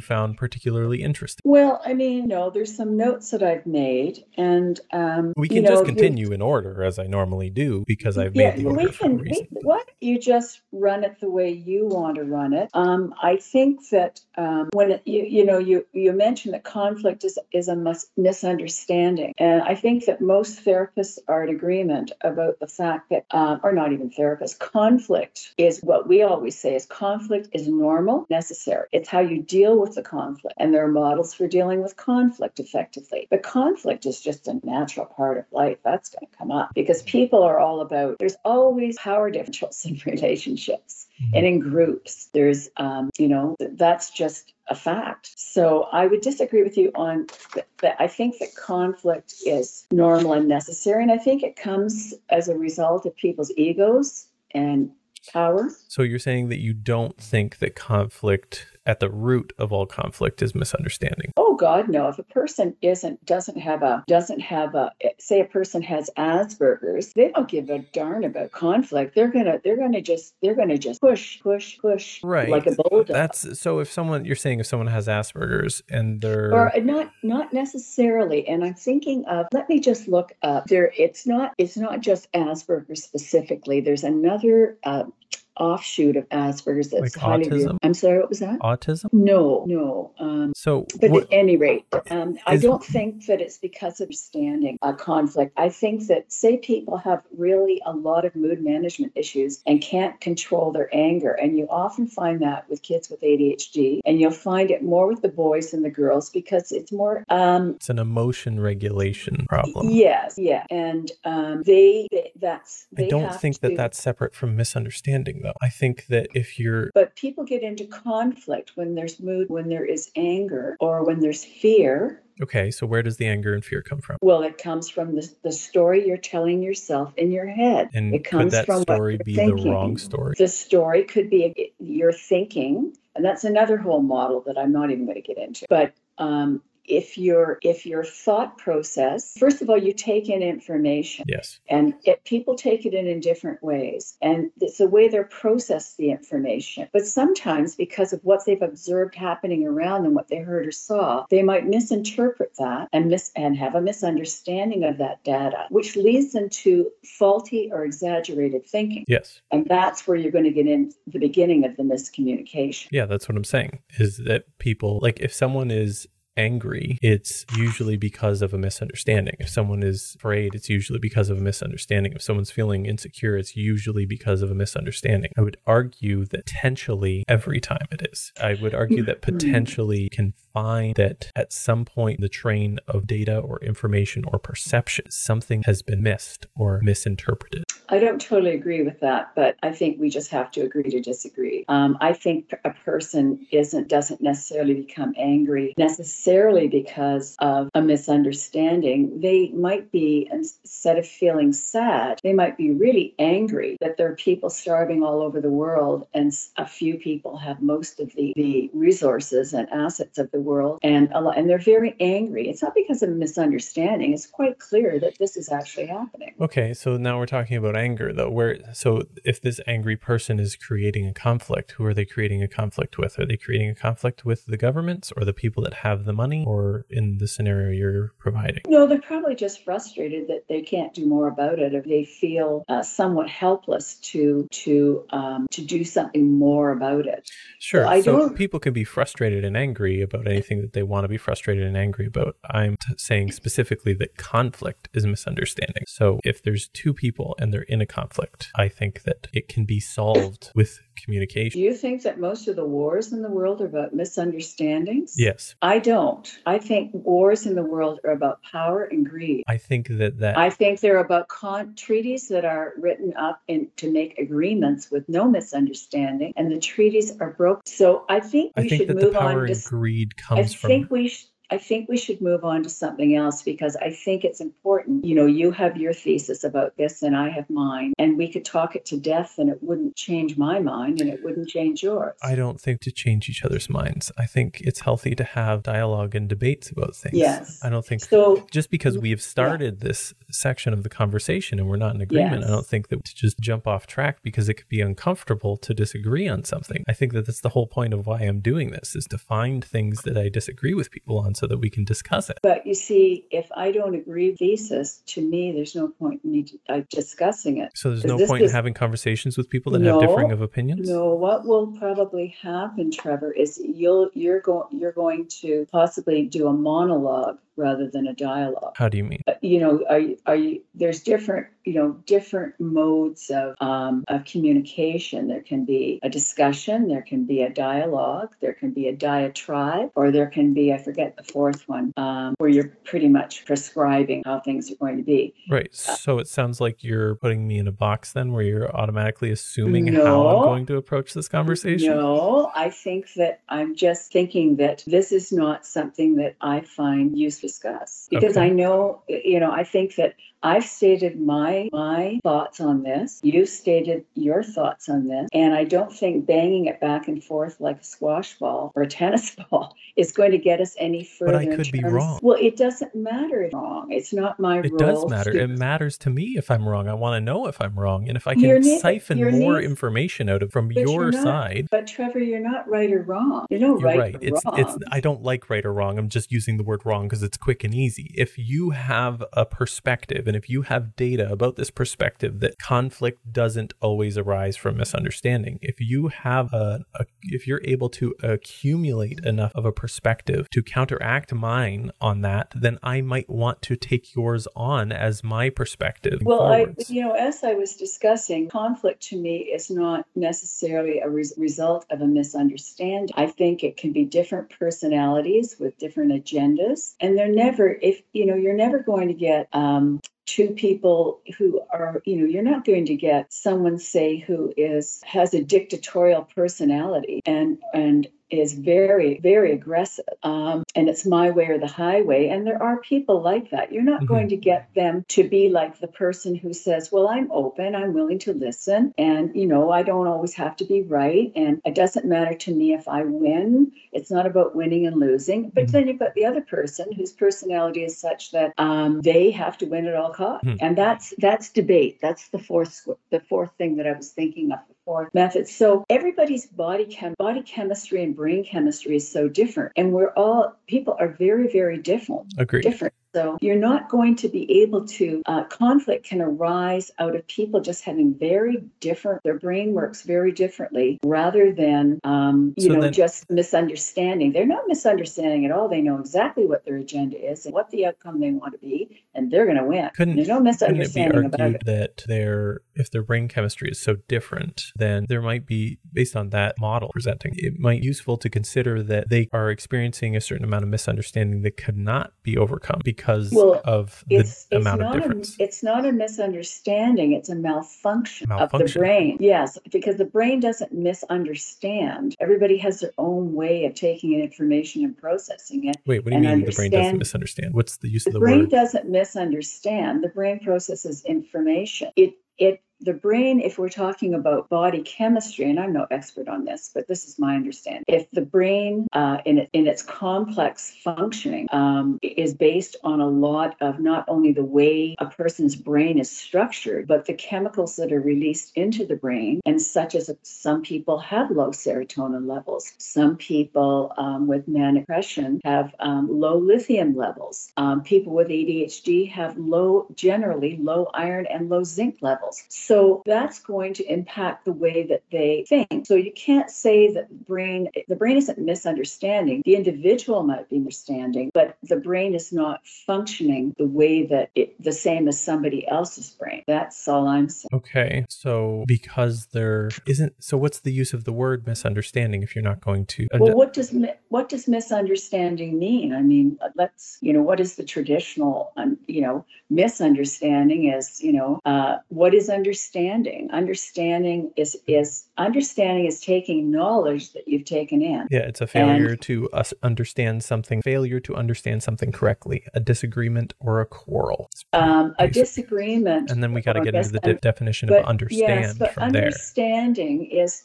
found particularly interesting? Well, I mean, no, there's some notes that I've made, and um, We you can know, just you- continue in order as I normally do because I've yeah, made the order we can. We, why don't you just run it the way you want to run it? Um, I think that um, when you you know you you mentioned that conflict is is a mis- misunderstanding, and I think that most therapists are in agreement about the fact that, um, or not even therapists, conflict is what we always say is conflict is normal, necessary. It's how you deal with the conflict, and there are models for dealing with conflict effectively. But conflict is just a natural part of life. That's going to come up because people are all about. There's always power differentials in relationships and in groups. There's, um, you know, that's just a fact. So I would disagree with you on that. that I think that conflict is normal and necessary, and I think it comes as a result of people's egos and power. So you're saying that you don't think that conflict at the root of all conflict is misunderstanding. Oh God, no! If a person isn't doesn't have a doesn't have a say a person has Asperger's, they don't give a darn about conflict. They're gonna they're gonna just they're gonna just push push push Right. like a bulldog. That's so if someone you're saying if someone has Asperger's and they're or not not necessarily and i'm thinking of let me just look up there it's not it's not just asperger's specifically there's another uh, offshoot of Asperger's that's Like highly. autism? I'm sorry, what was that? Autism? No, no. Um, So, but what, at any rate, um, I don't think that it's because of standing a conflict. I think that, say, people have really a lot of mood management issues and can't control their anger. And you often find that with kids with ADHD, and you'll find it more with the boys than the girls because it's more. Um, it's an emotion regulation problem. yes, yeah. And um, they, they, that's. I don't think to- that that's separate from misunderstanding, though. I think that if you're But people get into conflict when there's mood, when there is anger, or when there's fear. okay, so where does the anger and fear come from? Well, it comes from the, the story you're telling yourself in your head. And it could comes that from story be thinking. the wrong story? The story could be your thinking, and that's another whole model that I'm not even going to get into. But um, if your if your thought process, first of all, you take in information, Yes. and it, people take it in in different ways, and it's the way they're process the information. But sometimes, because of what they've observed happening around them, what they heard or saw, they might misinterpret that and miss and have a misunderstanding of that data, which leads them to faulty or exaggerated thinking. Yes. And that's where you're going to get in the beginning of the miscommunication. Yeah, that's what I'm saying. Is that people like if someone is angry, it's usually because of a misunderstanding. If someone is afraid, it's usually because of a misunderstanding. If someone's feeling insecure, it's usually because of a misunderstanding. I would argue that potentially every time it is. I would argue that mm-hmm. potentially can find that at some point in the train of data or information or perception, something has been missed or misinterpreted. I don't totally agree with that, but I think we just have to agree to disagree. Um, I think a person isn't doesn't necessarily become angry necessarily because of a misunderstanding. They might be instead of feeling sad, they might be really angry that there are people starving all over the world, and a few people have most of the, the resources and assets of the world, and a lot, and they're very angry. It's not because of a misunderstanding. It's quite clear that this is actually happening. Okay, so now we're talking about anger though. Where so if this angry person is creating a conflict, who are they creating a conflict with? Are they creating a conflict with the governments or the people that have the money or in the scenario you're providing? No, they're probably just frustrated that they can't do more about it, or they feel uh, somewhat helpless to to um, to do something more about it. Sure. So I so don't- people can be frustrated and angry about anything that they want to be frustrated and angry about. I'm t- saying specifically that conflict is misunderstanding. So if there's two people and they're in a conflict, I think that it can be solved with communication. Do you think that most of the wars in the world are about misunderstandings? Yes. I don't. I think wars in the world are about power and greed. I think that that I think they're about con- treaties that are written up in, to make agreements with no misunderstanding, and the treaties are broken. So I think we I think should that the move power on. and to s- greed I comes from think we sh- I think we should move on to something else because I think it's important. You know, you have your thesis about this and I have mine, and we could talk it to death and it wouldn't change my mind and it wouldn't change yours. I don't think to change each other's minds. I think it's healthy to have dialogue and debates about things. Yes. I don't think So- just because we have started this section of the conversation and we're not in agreement, Yes. I don't think that to just jump off track because it could be uncomfortable to disagree on something. I think that that's the whole point of why I'm doing this is to find things that I disagree with people on so that we can discuss it. But you see, if I don't agree with thesis, to me, there's no point in me uh, discussing it. So there's no point in having conversations with people that No, have differing of opinions. No, what will probably happen, Trevor, is you'll you're going you're going to possibly do a monologue rather than a dialogue. How do you mean? Uh, You know, are you, are you? There's different you know different modes of um, of communication. There can be a discussion, there can be a dialogue, there can be a diatribe, or there can be I forget the fourth one um, where you're pretty much prescribing how things are going to be. Right. So it sounds like you're putting me in a box then where you're automatically assuming how I'm going to approach this conversation. No, I think that I'm just thinking that this is not something that I find used to discuss because Okay. I know, you know, I think that I've stated my my thoughts on this. You've stated your thoughts on this, and I don't think banging it back and forth like a squash ball or a tennis ball is going to get us any further. But I could be wrong. Well, it doesn't matter if wrong. It's not my It role. does matter. to- It matters to me if I'm wrong. I want to know if I'm wrong. And if I can siphon more neither- information out of from but your not- side. But Trevor, you're not right or wrong. You're no right, right. or It's wrong. it's I don't like right or wrong. I'm just using the word wrong because it's quick and easy. If you have a perspective and if you have data about this perspective that conflict doesn't always arise from misunderstanding. If you have a, a if you're able to accumulate enough of a perspective to counteract mine on that, then I might want to take yours on as my perspective. Well, forwards. I, you know, as I was discussing, conflict to me is not necessarily a res- result of a misunderstanding. I think it can be different personalities with different agendas, and they're never, if you know, you're never going to get um, two people who are you know you're not going to get someone say who is has a dictatorial personality and and is very very aggressive um, and it's my way or the highway and there are people like that you're not mm-hmm. going to get them to be like the person who says well i'm open i'm willing to listen and you know i don't always have to be right and it doesn't matter to me if i win it's not about winning and losing but mm-hmm. then you've got the other person whose personality is such that um, they have to win at all costs mm-hmm. and that's that's debate that's the fourth the fourth thing that i was thinking of or methods. So everybody's body chem body chemistry and brain chemistry is so different. And we're all people are very, very different. Agreed. Different. So you're not going to be able to, uh, conflict can arise out of people just having very different, their brain works very differently rather than, um, you so know, then, just misunderstanding. They're not misunderstanding at all. They know exactly what their agenda is and what the outcome they want to be, and they're going to win. Couldn't, There's no misunderstanding couldn't it be argued about it. that their, if their brain chemistry is so different, then there might be, based on that model presenting, it might be useful to consider that they are experiencing a certain amount of misunderstanding that could not be overcome because because well, of the it's, amount it's of difference. A, it's not a misunderstanding, it's a malfunction, malfunction, of the brain. Yes, because the brain doesn't misunderstand. Everybody has their own way of taking in information and processing it. Wait, what do you mean the brain doesn't misunderstand? What's the use the of the brain word? The brain doesn't misunderstand. The brain processes information. It it the brain, if we're talking about body chemistry, and I'm no expert on this, but this is my understanding. If the brain, uh, in, in its complex functioning, um, is based on a lot of not only the way a person's brain is structured, but the chemicals that are released into the brain, and such as some people have low serotonin levels, some people um, with manic depression have um, low lithium levels, um, people with ADHD have low, generally low iron and low zinc levels. So that's going to impact the way that they think. So you can't say that the brain the brain isn't misunderstanding. The individual might be understanding, but the brain is not functioning the way that it the same as somebody else's brain. That's all I'm saying. Okay. So because there isn't so what's the use of the word misunderstanding if you're not going to Well, what does what does misunderstanding mean? I mean, let's, you know, what is the traditional um, you know, misunderstanding is, you know, uh, what is understanding understanding. Understanding is is understanding is taking knowledge that you've taken in. Yeah, it's a failure and, to us understand something. Failure to understand something correctly. A disagreement or a quarrel. Um, a disagreement. And then we got to get into the de- definition but, of understand yes, but from understanding there. is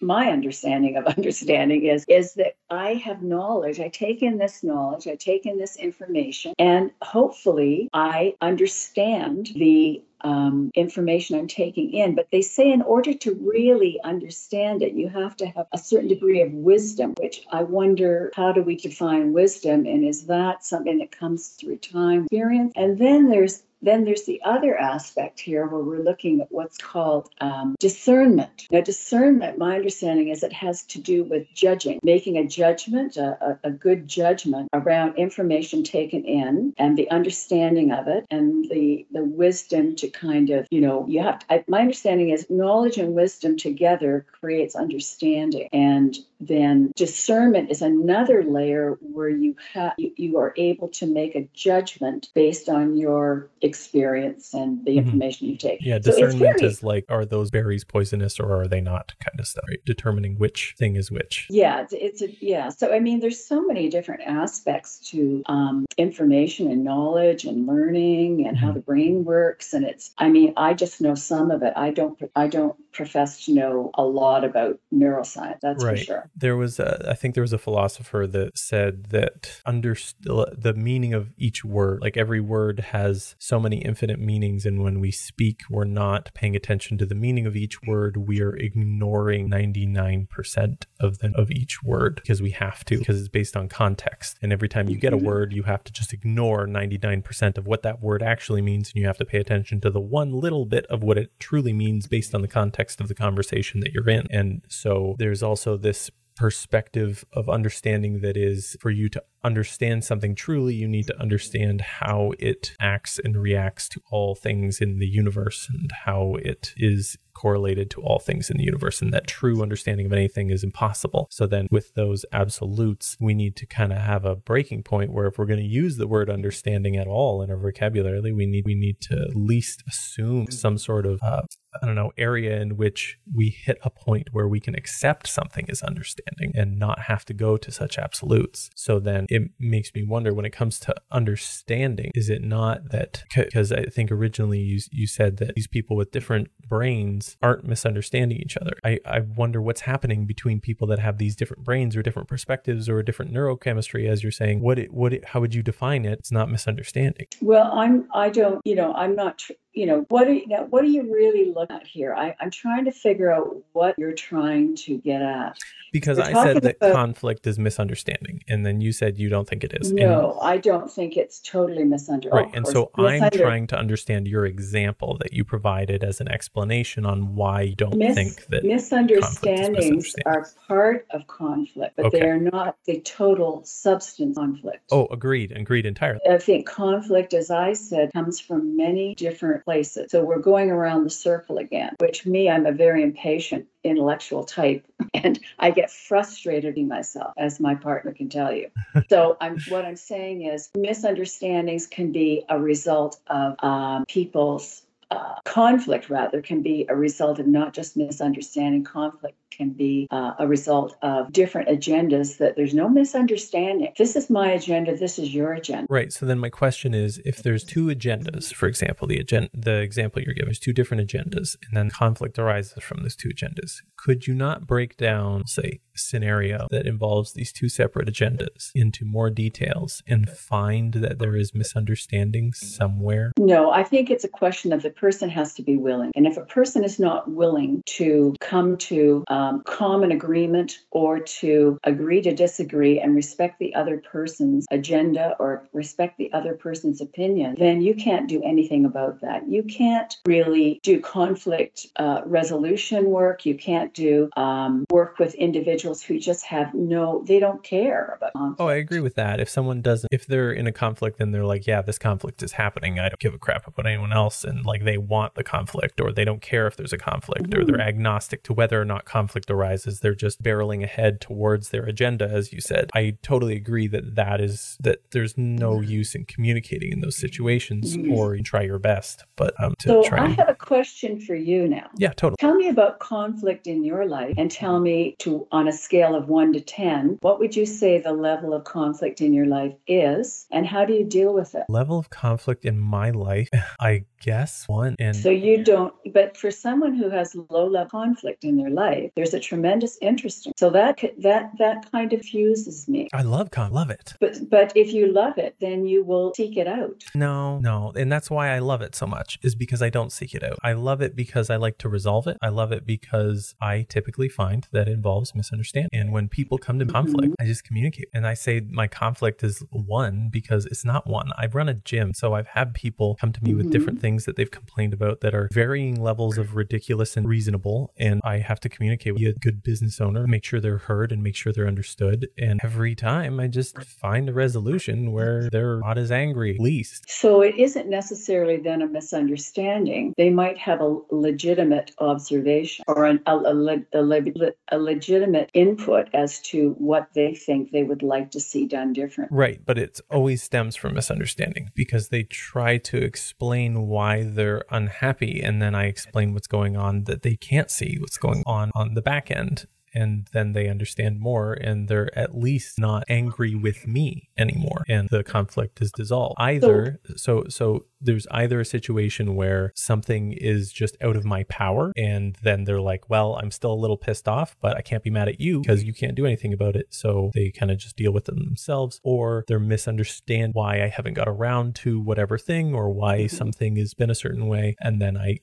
my understanding of understanding is is that I have knowledge. I take in this knowledge, I take in this information, and hopefully I understand the um, information I'm taking in. But they say in order to really understand it, you have to have a certain degree of wisdom, which I wonder how do we define wisdom? And is that something that comes through time experience? And then there's then there's the other aspect here where we're looking at what's called um, discernment. Now, discernment, my understanding is it has to do with judging, making a judgment, a, a, good judgment around information taken in and the understanding of it and the, the wisdom to kind of, you know, you have to, I, my understanding is knowledge and wisdom together creates understanding. And then discernment is another layer where you have you, are able to make a judgment based on your experience and the mm-hmm. information you take. Yeah, discernment so very, is like are those berries poisonous or are they not kind of stuff, right? Determining which thing is which. Yeah, it's, it's a yeah. So I mean, there's so many different aspects to um, information and knowledge and learning and mm-hmm. how the brain works. And it's I mean, I just know some of it. I don't I don't profess to know a lot about neuroscience. That's right. for sure. There was, a, I think there was a philosopher that said that under uh, the meaning of each word, like every word has so many infinite meanings, and when we speak, we're not paying attention to the meaning of each word. We are ignoring ninety nine percent of the of each word because we have to, because it's based on context. And every time you get a mm-hmm. word, you have to just ignore ninety nine percent of what that word actually means, and you have to pay attention to the one little bit of what it truly means based on the context of the conversation that you're in. And so there's also this perspective of understanding that is for you to understand something truly, you need to understand how it acts and reacts to all things in the universe and how it is correlated to all things in the universe and that true understanding of anything is impossible. So then with those absolutes, we need to kind of have a breaking point where if we're going to use the word understanding at all in our vocabulary, we need we need to at least assume some sort of uh, I don't know area in which we hit a point where we can accept something as understanding and not have to go to such absolutes. So then it makes me wonder when it comes to understanding, is it not that because I think originally you you said that these people with different brains aren't misunderstanding each other. I, I wonder what's happening between people that have these different brains or different perspectives or a different neurochemistry, as you're saying. What it, what it, how would you define it? It's not misunderstanding. Well, I'm, I don't, you know, I'm not, tr- you know, what are you, what are you really looking at here? I, I'm trying to figure out what you're trying to get at. Because We're I said that about, conflict is misunderstanding, and then you said you don't think it is. No, and, I don't think it's totally misunderstanding. Right, oh, and so I'm trying to understand your example that you provided as an explanation on why you don't Mis- think that misunderstandings are part of conflict, but okay. they are not the total substance conflict. Oh, agreed, agreed entirely. I think conflict, as I said, comes from many different places. So we're going around the circle again, which me, I'm a very impatient intellectual type and I get frustrated in myself, as my partner can tell you. so I'm what I'm saying is misunderstandings can be a result of um, people's uh, conflict rather can be a result of not just misunderstanding conflict can be uh, a result of different agendas that there's no misunderstanding this is my agenda this is your agenda right so then my question is if there's two agendas for example the agenda the example you're giving is two different agendas and then conflict arises from those two agendas could you not break down say scenario that involves these two separate agendas into more details and find that there is misunderstanding somewhere? No, I think it's a question of the person has to be willing. And if a person is not willing to come to um, common agreement or to agree to disagree and respect the other person's agenda or respect the other person's opinion, then you can't do anything about that. You can't really do conflict uh, resolution work. You can't do um, work with individuals who just have no, they don't care about conflict. Oh, I agree with that. If someone doesn't, if they're in a conflict and they're like, yeah, this conflict is happening, I don't give a crap about anyone else, and like they want the conflict or they don't care if there's a conflict mm-hmm. or they're agnostic to whether or not conflict arises, they're just barreling ahead towards their agenda, as you said. I totally agree that that is, that there's no use in communicating in those situations mm-hmm. or you try your best, but um, to so try. I have a question for you now. Yeah, totally. Tell me about conflict in your life and tell me to, on a scale of one to 10, what would you say the level of conflict in your life is? And how do you deal with it? Level of conflict in my life, I guess one. And so you don't, but for someone who has low level conflict in their life, there's a tremendous interest. In, so that, that, that kind of fuses me. I love con, love it. But, but if you love it, then you will seek it out. No, no. And that's why I love it so much is because I don't seek it out. I love it because I like to resolve it. I love it because I typically find that involves misunderstanding. And when people come to conflict, mm-hmm. I just communicate. And I say my conflict is one because it's not one. I've run a gym, so I've had people come to me mm-hmm. with different things that they've complained about that are varying levels of ridiculous and reasonable. And I have to communicate with a good business owner, make sure they're heard and make sure they're understood. And every time I just find a resolution where they're not as angry, least. So it isn't necessarily then a misunderstanding. They might have a legitimate observation or an, a, a, a, a legitimate input as to what they think they would like to see done different. Right, but it always stems from misunderstanding because they try to explain why they're unhappy and then I explain what's going on that they can't see what's going on on the back end and then they understand more and they're at least not angry with me anymore and the conflict is dissolved. Either so so there's either a situation where something is just out of my power and then they're like, well, I'm still a little pissed off, but I can't be mad at you because you can't do anything about it. So they kind of just deal with it themselves or they're misunderstand why I haven't got around to whatever thing or why mm-hmm. something has been a certain way. And then I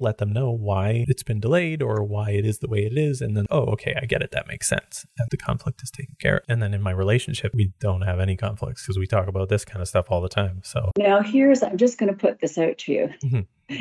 let them know why it's been delayed or why it is the way it is. And then, oh, okay, I get it. That makes sense. And the conflict is taken care of. And then in my relationship, we don't have any conflicts because we talk about this kind of stuff all the time. So now here's, I'm just going to put this out to you. Mm-hmm.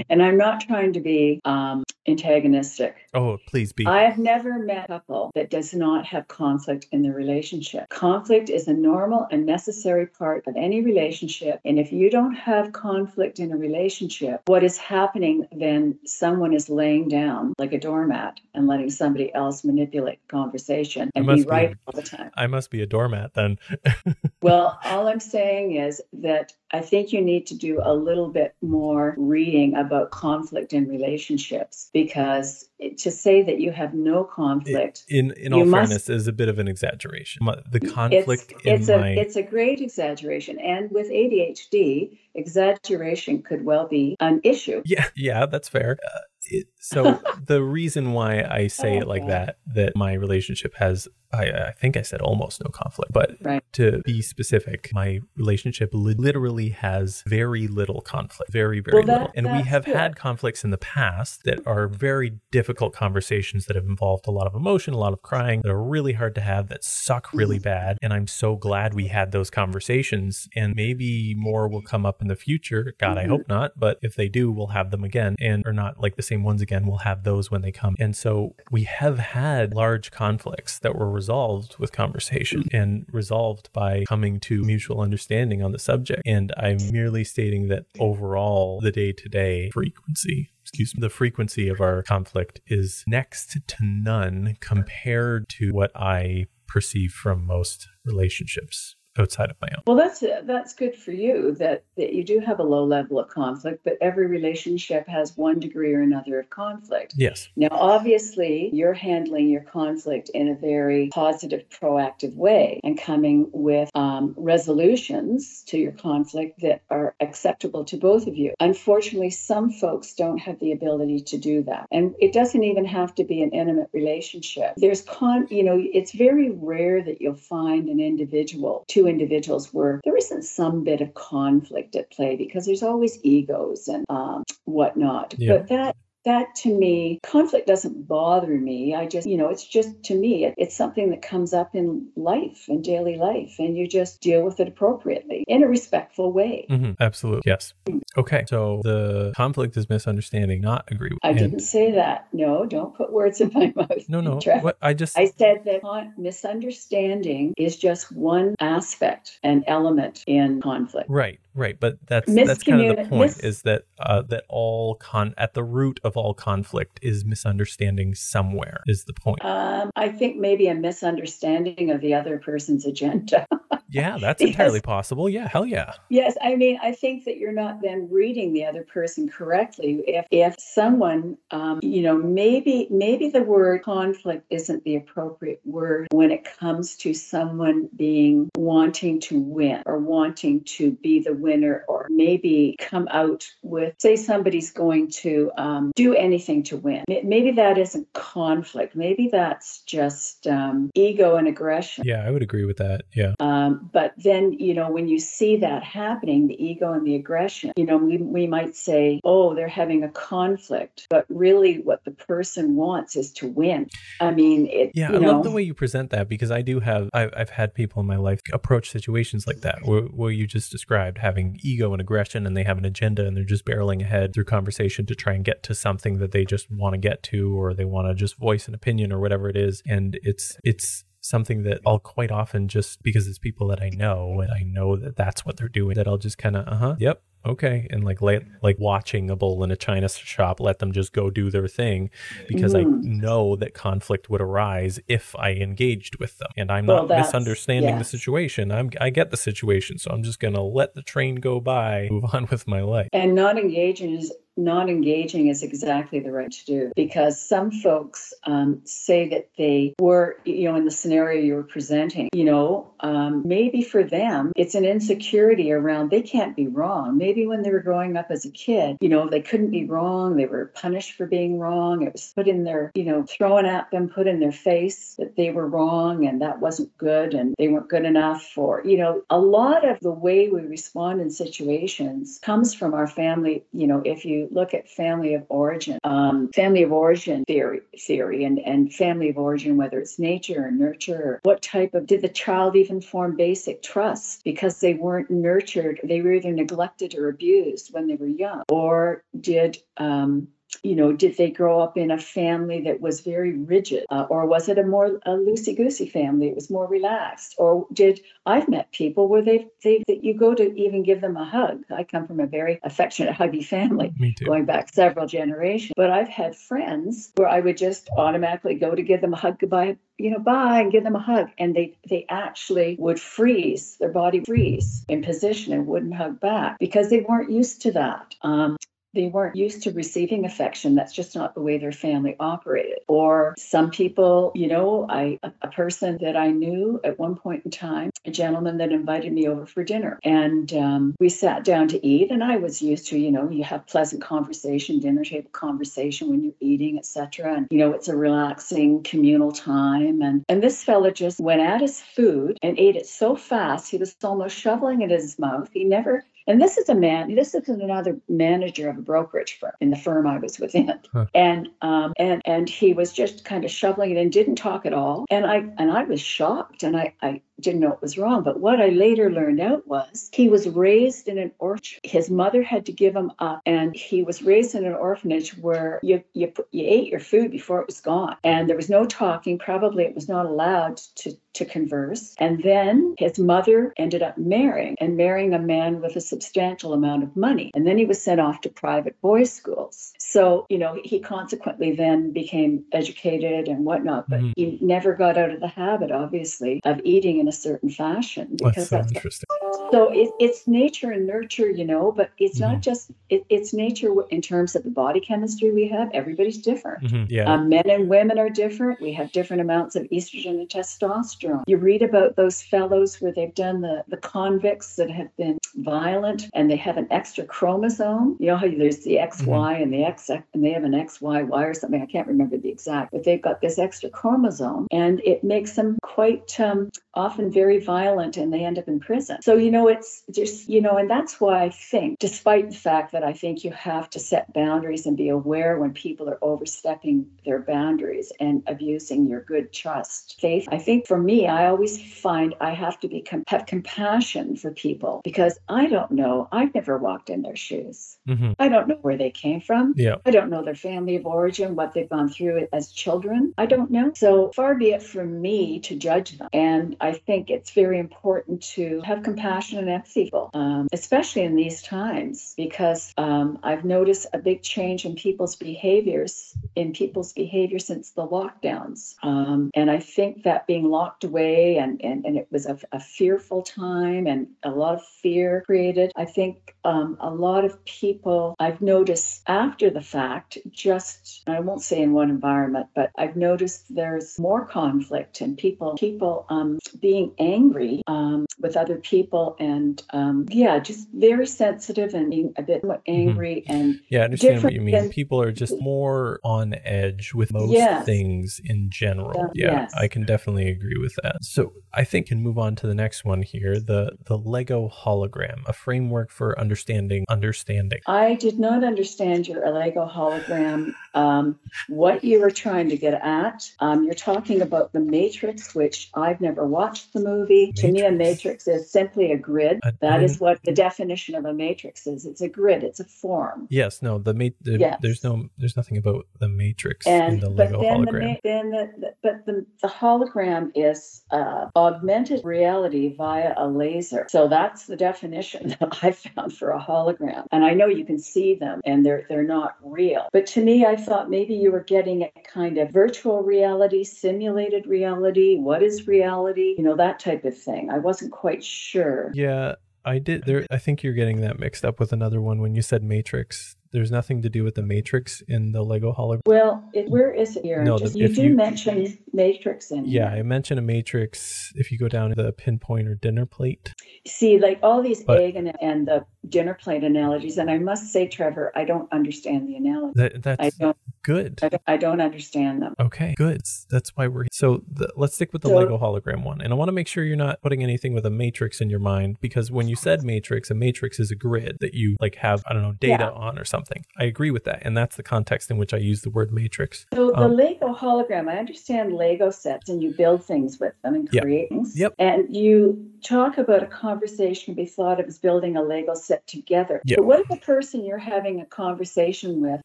And I'm not trying to be um, antagonistic. Oh, please be. I have never met a couple that does not have conflict in the relationship. Conflict is a normal and necessary part of any relationship. And if you don't have conflict in a relationship, what is happening then someone is laying down like a doormat and letting somebody else manipulate conversation and be right be, all the time. I must be a doormat then. well, all I'm saying is that I think you need to do a little bit more reading about conflict in relationships because to say that you have no conflict in in all must, fairness is a bit of an exaggeration. The conflict it's, it's a my... it's a great exaggeration, and with ADHD, exaggeration could well be an issue. Yeah, yeah, that's fair. Uh, it, so the reason why I say it like that, that my relationship has, I, I think I said almost no conflict, but right. to be specific, my relationship li- literally has very little conflict, very, very well, little. And we have good. had conflicts in the past that are very difficult conversations that have involved a lot of emotion, a lot of crying, that are really hard to have, that suck really mm-hmm. bad. And I'm so glad we had those conversations. And maybe more will come up in the future. God, mm-hmm. I hope not. But if they do, we'll have them again and are not like the same ones again. We'll have those when they come. And so we have had large conflicts that were resolved with conversation and resolved by coming to mutual understanding on the subject. And I'm merely stating that overall, the day to day frequency excuse me, the frequency of our conflict is next to none compared to what I perceive from most relationships outside of my own. Well, that's that's good for you that that you do have a low level of conflict, but every relationship has one degree or another of conflict. Yes. Now, obviously, you're handling your conflict in a very positive, proactive way and coming with um, resolutions to your conflict that are acceptable to both of you. Unfortunately, some folks don't have the ability to do that, and it doesn't even have to be an intimate relationship. There's con, you know, it's very rare that you'll find an individual to two individuals were there isn't some bit of conflict at play because there's always egos and um, whatnot. Yeah. But that that to me, conflict doesn't bother me. I just, you know, it's just to me, it, it's something that comes up in life, in daily life, and you just deal with it appropriately in a respectful way. Mm-hmm. Absolutely. Yes. Okay. So the conflict is misunderstanding, not agree with. I and... didn't say that. No, don't put words in my mouth. No, no. What, I just. I said that misunderstanding is just one aspect, an element in conflict. Right. Right, but that's that's kind of the point mis- is that uh, that all con at the root of all conflict is misunderstanding somewhere is the point. Um, I think maybe a misunderstanding of the other person's agenda. yeah, that's entirely possible. Yeah, hell yeah. Yes, I mean I think that you're not then reading the other person correctly. If if someone, um, you know, maybe maybe the word conflict isn't the appropriate word when it comes to someone being wanting to win or wanting to be the winner or maybe come out with, say, somebody's going to um, do anything to win. Maybe that isn't conflict. Maybe that's just um, ego and aggression. Yeah, I would agree with that. Yeah. Um, but then, you know, when you see that happening, the ego and the aggression, you know, we, we might say, oh, they're having a conflict. But really, what the person wants is to win. I mean, it, yeah, I know, love the way you present that because I do have, I've, I've had people in my life approach situations like that where, where you just described having ego and aggression and they have an agenda and they're just barreling ahead through conversation to try and get to something that they just want to get to or they want to just voice an opinion or whatever it is. And it's it's something that I'll quite often just because it's people that I know and I know that that's what they're doing that I'll just kind of uh-huh yep okay and like let, like watching a bull in a china shop let them just go do their thing because mm. i know that conflict would arise if i engaged with them and i'm well, not misunderstanding yes. the situation i'm i get the situation so i'm just going to let the train go by move on with my life and not engaging is not engaging is exactly the right to do because some folks um, say that they were, you know, in the scenario you were presenting, you know, um, maybe for them it's an insecurity around they can't be wrong. Maybe when they were growing up as a kid, you know, they couldn't be wrong. They were punished for being wrong. It was put in their, you know, thrown at them, put in their face that they were wrong and that wasn't good and they weren't good enough for, you know, a lot of the way we respond in situations comes from our family. You know, if you look at family of origin, um, family of origin theory, theory, and and family of origin, whether it's nature or nurture, what type of did the child even form basic trust? Because they weren't nurtured, they were either neglected or abused when they were young, or did um, you know, did they grow up in a family that was very rigid, uh, or was it a more a loosey goosey family? It was more relaxed, or did I've met people where they they that you go to even give them a hug. I come from a very affectionate, huggy family, going back several generations. But I've had friends where I would just automatically go to give them a hug, goodbye, you know, bye, and give them a hug, and they they actually would freeze, their body freeze in position and wouldn't hug back because they weren't used to that. Um, they weren't used to receiving affection. That's just not the way their family operated. Or some people, you know, I a person that I knew at one point in time, a gentleman that invited me over for dinner, and um, we sat down to eat. And I was used to, you know, you have pleasant conversation, dinner table conversation when you're eating, etc. And you know, it's a relaxing communal time. And and this fella just went at his food and ate it so fast he was almost shoveling it in his mouth. He never and this is a man, this is another manager of brokerage firm in the firm I was within. Huh. And um, and and he was just kind of shoveling it and didn't talk at all. And I and I was shocked and I, I didn't know it was wrong. But what I later learned out was he was raised in an orphanage. His mother had to give him up, and he was raised in an orphanage where you you you ate your food before it was gone, and there was no talking. Probably it was not allowed to to converse. And then his mother ended up marrying and marrying a man with a substantial amount of money. And then he was sent off to private boys' schools. So, you know, he consequently then became educated and whatnot, but mm-hmm. he never got out of the habit, obviously, of eating in a certain fashion because that's, so interesting. So it, it's nature and nurture, you know, but it's mm-hmm. not just it, it's nature in terms of the body chemistry we have. Everybody's different. Mm-hmm. Yeah. Um, men and women are different. We have different amounts of estrogen and testosterone. You read about those fellows where they've done the the convicts that have been violent and they have an extra chromosome. You know how there's the XY mm-hmm. and the X and they have an XYY or something. I can't remember the exact, but they've got this extra chromosome and it makes them quite um, often very violent and they end up in prison. So, you know, it's just, you know, and that's why I think, despite the fact that I think you have to set boundaries and be aware when people are overstepping their boundaries and abusing your good trust faith, I think for me, I always find I have to be have compassion for people because I don't know. I've never walked in their shoes. Mm-hmm. I don't know where they came from. Yeah. I don't know their family of origin, what they've gone through as children. I don't know. So far be it from me to judge them. And I think it's very important to have compassion and empathy, um, especially in these times, because um, I've noticed a big change in people's behaviors, in people's behavior since the lockdowns. Um, and I think that being locked away and, and, and it was a, a fearful time and a lot of fear created, I think um, a lot of people I've noticed after the fact, just, I won't say in one environment, but I've noticed there's more conflict and people, people um, being angry um, with other people and um, yeah, just very sensitive and being a bit mm-hmm. angry mm-hmm. and yeah, I understand what you mean. Than, people are just more on edge with most yes. things in general. yeah, yes. I can definitely agree with that. So I think can move on to the next one here the the Lego hologram, a framework for understanding understanding. I did not understand your Lego hologram. Um, what you were trying to get at? Um, you're talking about the Matrix, which I've never watched the movie. Matrix. To me, a matrix is simply a grid. A, that is what the definition of a matrix is. It's a grid. It's a form. Yes. No. The, ma- the yes. there's no there's nothing about the matrix and, in the Lego but then hologram. The, then the, the, but the, the hologram is uh, augmented reality via a laser. So that's the definition that I found for a hologram. And I know you can see them and they're they're not real. But to me, I thought maybe you were getting a kind of virtual reality, simulated reality. What is reality? You know, that type of thing. I wasn't quite sure. Yeah. I did there. I think you're getting that mixed up with another one when you said Matrix. There's nothing to do with the Matrix in the Lego hologram. Well, it, where is it here? No, Just, the- you do you- mention Matrix in Yeah, here. I mentioned a Matrix. If you go down to the pinpoint or dinner plate, See, like all these But- egg and, and the dinner plate analogies, and I must say, Trevor, I don't understand the analogy. that I that's don't. Good. I don't, I don't understand them. Okay, good. That's why we're here. so. The, let's stick with the So- Lego hologram one, and I want to make sure you're not putting anything with a matrix in your mind because when you said matrix, a matrix is a grid that you like have I don't know data Yeah. on or something. I agree with that, and that's the context in which I use the word matrix. So the Um, Lego hologram, I understand Lego sets and you build things with them and Yep. create things. Yep. And you talk about a conversation be thought of as building a Lego set together. Yep. But what if the person you're having a conversation with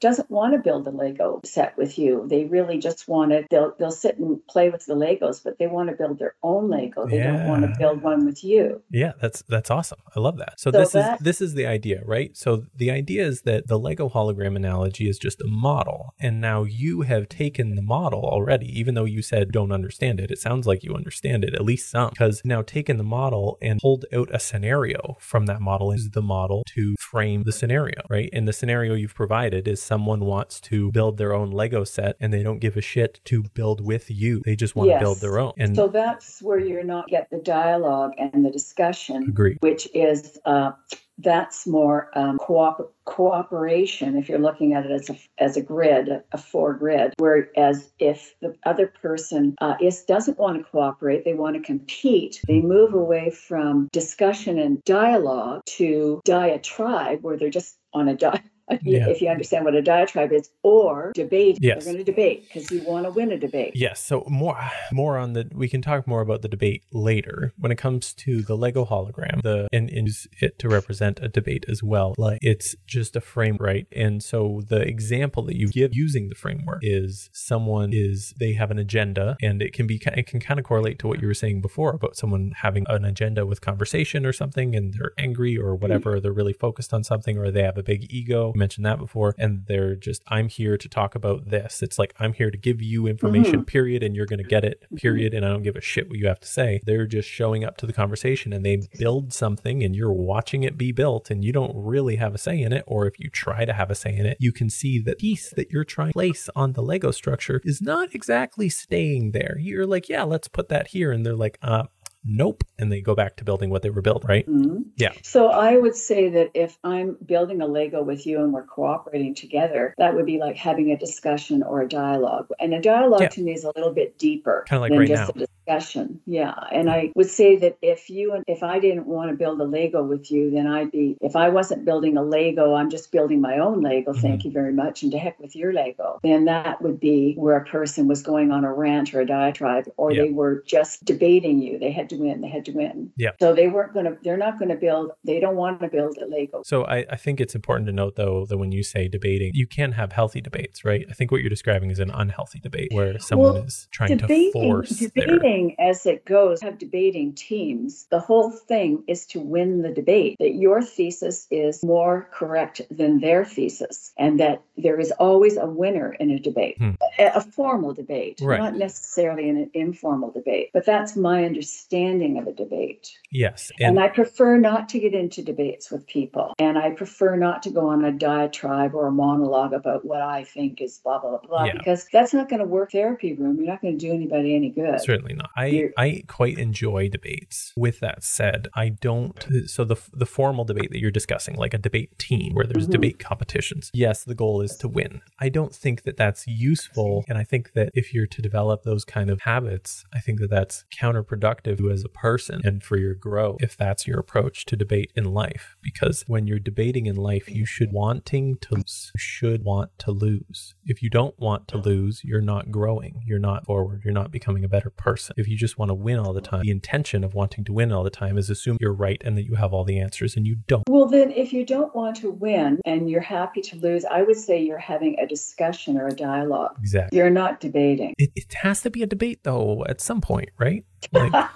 doesn't want to build a Lego set with you? They really just want to they'll they'll sit and play with the Legos, but they want to build their own Lego. They don't want to build one with you. Yeah, that's that's awesome. I love that. So, So this that- is this is the idea, right? So the idea is that the Lego hologram analogy is just a model, and now you have taken the model already, even though you said don't understand it. It sounds like you understand it, at least some, because now taken the model and pulled out a scenario from that model is the model to frame the scenario, right? And the scenario you've provided is someone wants to build their own Lego set and they don't give a shit to build with you. They just want Yes. to build their own. And so that's where you're not get the dialogue and the discussion. agree. which is uh, that's more um, coop- cooperation if you're looking at it as a, as a grid, a, a four grid. Whereas if the other person uh, is doesn't want to cooperate, they want to compete, they move away from discussion and dialogue to diatribe, where they're just on a di- Yeah. If you understand what a diatribe is, or debate, Yes. they're going to debate because you want to win a debate. Yes, so more more on the we can talk more about the debate later. When it comes to the Lego hologram, the and, and use it to represent a debate as well. Like it's just a frame, right? And so the example that you give using the framework is someone is they have an agenda, and it can be it can kind of correlate to what you were saying before about someone having an agenda with conversation or something, and they're angry or whatever, mm-hmm. they're really focused on something, or they have a big ego. Mentioned that before, and they're just I'm here to talk about this. It's like I'm here to give you information, period, and you're going to get it, period, and I don't give a shit what you have to say. They're just showing up to the conversation and they build something, and you're watching it be built, and you don't really have a say in it. Or if you try to have a say in it, you can see the piece that you're trying to place on the Lego structure is not exactly staying there. You're like, yeah, let's put that here, and they're like, uh, nope, and they go back to building what they were built, right? Mhm. Yeah. So I would say that if I'm building a Lego with you and we're cooperating together, that would be like having a discussion or a dialogue. And a dialogue Yeah. to me is a little bit deeper Kinda like than right just now. a discussion. Yeah. And I would say that if you and if I didn't want to build a Lego with you, then I'd be if I wasn't building a Lego, I'm just building my own Lego. Mm-hmm. Thank you very much. And to heck with your Lego. Then that would be where a person was going on a rant or a diatribe, or Yeah. they were just debating you. They had to win. They had to win. Yeah. So they weren't going to, they're not going to build, they don't want to build a Lego. So I, I think it's important to note though that when you say debating, you can have healthy debates, right? I think what you're describing is an unhealthy debate where someone Well, is trying debating, to force their debating as it goes, have debating teams. The whole thing is to win the debate, that your thesis is more correct than their thesis, and that there is always a winner in a debate, Hmm. a, a formal debate, Right. not necessarily in an informal debate. But that's my understanding of a debate. yes. And, And, I prefer not to get into debates with people. And I prefer not to go on a diatribe or a monologue about what I think is blah, blah, blah, Yeah. because that's not going to work therapy room. You're not going to do anybody any good. Certainly not. I, You're- I quite enjoy debates. With that said, I don't. So the the formal debate that you're discussing, like a debate team where there's Mhm. debate competitions, yes, the goal is to win. I don't think that that's useful, and I think that if you're to develop those kind of habits, I think that that's counterproductive as a person and for your growth if that's your approach to debate in life. Because when you're debating in life, you should wanting to lose. Should want to lose. If you don't want to lose, you're not growing. You're not forward. You're not becoming a better person. If you just want to win all the time, the intention of wanting to win all the time is assume you're right and that you have all the answers and you don't. Well, then, if you don't want to win and you're happy to lose, I would say you're having a discussion or a dialogue. Exactly. You're not debating. It, it has to be a debate though at some point, right? Like,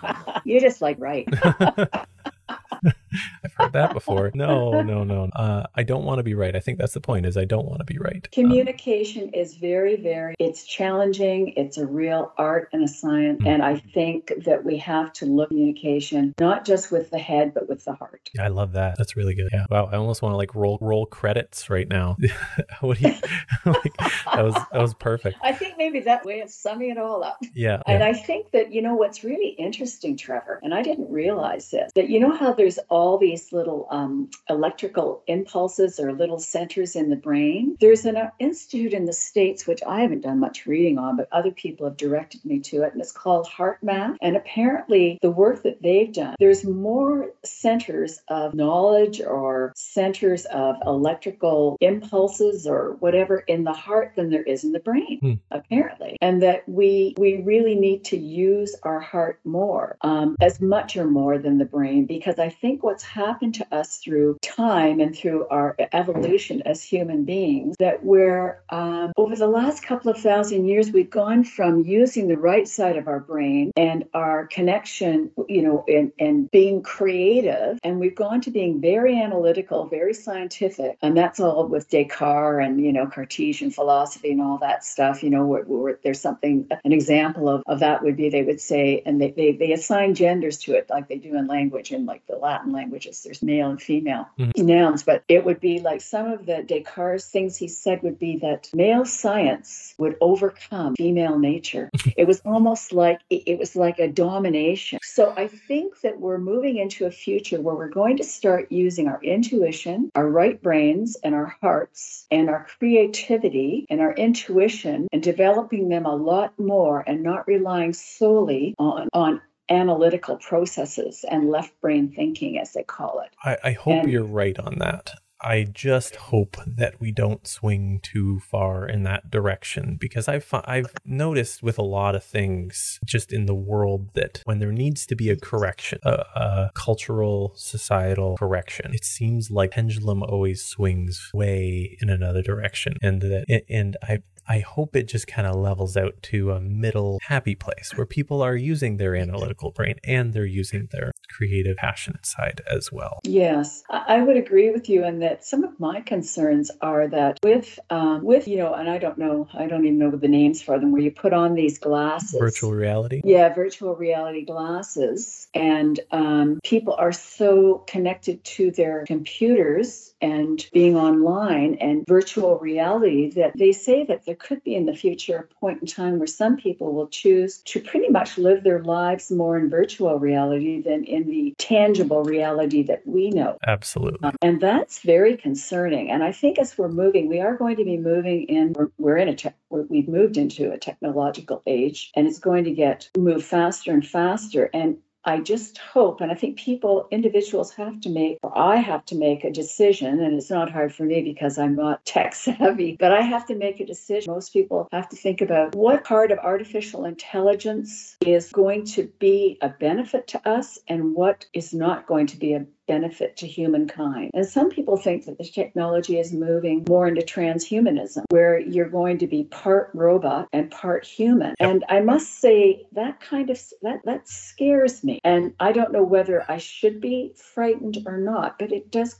you're just like, right. I've heard that before. No, no, no. Uh, I don't want to be right. I think that's the point. Is I don't want to be right. Um, Communication um, is very, very. It's challenging. It's a real art and a science, mm-hmm. and I think that we have to look communication not just with the head but with the heart. Yeah, I love that. That's really good. Yeah. Wow. I almost want to like roll roll credits right now. what do you? like, that was that was perfect. I think maybe that way of summing it all up. Yeah. And yeah. I think that you know what's really interesting, Trevor, and I didn't realize this that you know how there's all these little um, electrical impulses or little centers in the brain. There's an uh, institute in the states which I haven't done much reading on, but other people have directed me to it, and it's called HeartMath. And apparently, the work that they've done, there's more centers of knowledge or centers of electrical impulses or whatever in the heart than there is in the brain, hmm. apparently, and that we we really need to use our heart more, um, as much or more than the brain, because I think what's happened to us through time and through our evolution as human beings that we're um, over the last couple of thousand years we've gone from using the right side of our brain and our connection, you know, and, and being creative, and we've gone to being very analytical, very scientific, and that's all with Descartes and you know Cartesian philosophy and all that stuff. You know, there's something an example of, of that would be they would say, and they, they they assign genders to it like they do in language in like the Latin languages. There's male and female mm-hmm. nouns, but it would be like some of the Descartes things he said would be that male science would overcome female nature. it was almost like it, it was like a domination. So I think that we're moving into a future where we're going to start using our intuition, our right brains, and our hearts, and our creativity and our intuition, and developing them a lot more, and not relying solely on on analytical processes and left brain thinking, as they call it. I, I hope and, you're right on that. I just hope that we don't swing too far in that direction because I've I've noticed with a lot of things just in the world that when there needs to be a correction, a, a cultural societal correction, it seems like pendulum always swings way in another direction, and that and I I hope it just kind of levels out to a middle happy place where people are using their analytical brain and they're using their creative, passionate side as well. Yes, I would agree with you in that some of my concerns are that with, um, with you know, and I don't know, I don't even know the names for them, where you put on these glasses. Virtual reality? Yeah, virtual reality glasses. And um, people are so connected to their computers and being online and virtual reality that they say that there could be in the future a point in time where some people will choose to pretty much live their lives more in virtual reality than in the tangible reality that we know. Absolutely. Um, and that's very concerning. And I think as we're moving, we are going to be moving in, we're, we're in a, te- we've moved into a technological age and it's going to get move faster and faster. And I just hope, and I think people, individuals have to make, or I have to make a decision, and it's not hard for me because I'm not tech savvy, but I have to make a decision. Most people have to think about what part of artificial intelligence is going to be a benefit to us and what is not going to be a benefit to humankind. And some people think that this technology is moving more into transhumanism, where you're going to be part robot and part human. And I must say that kind of that that scares me. And I don't know whether I should be frightened or not, but it does.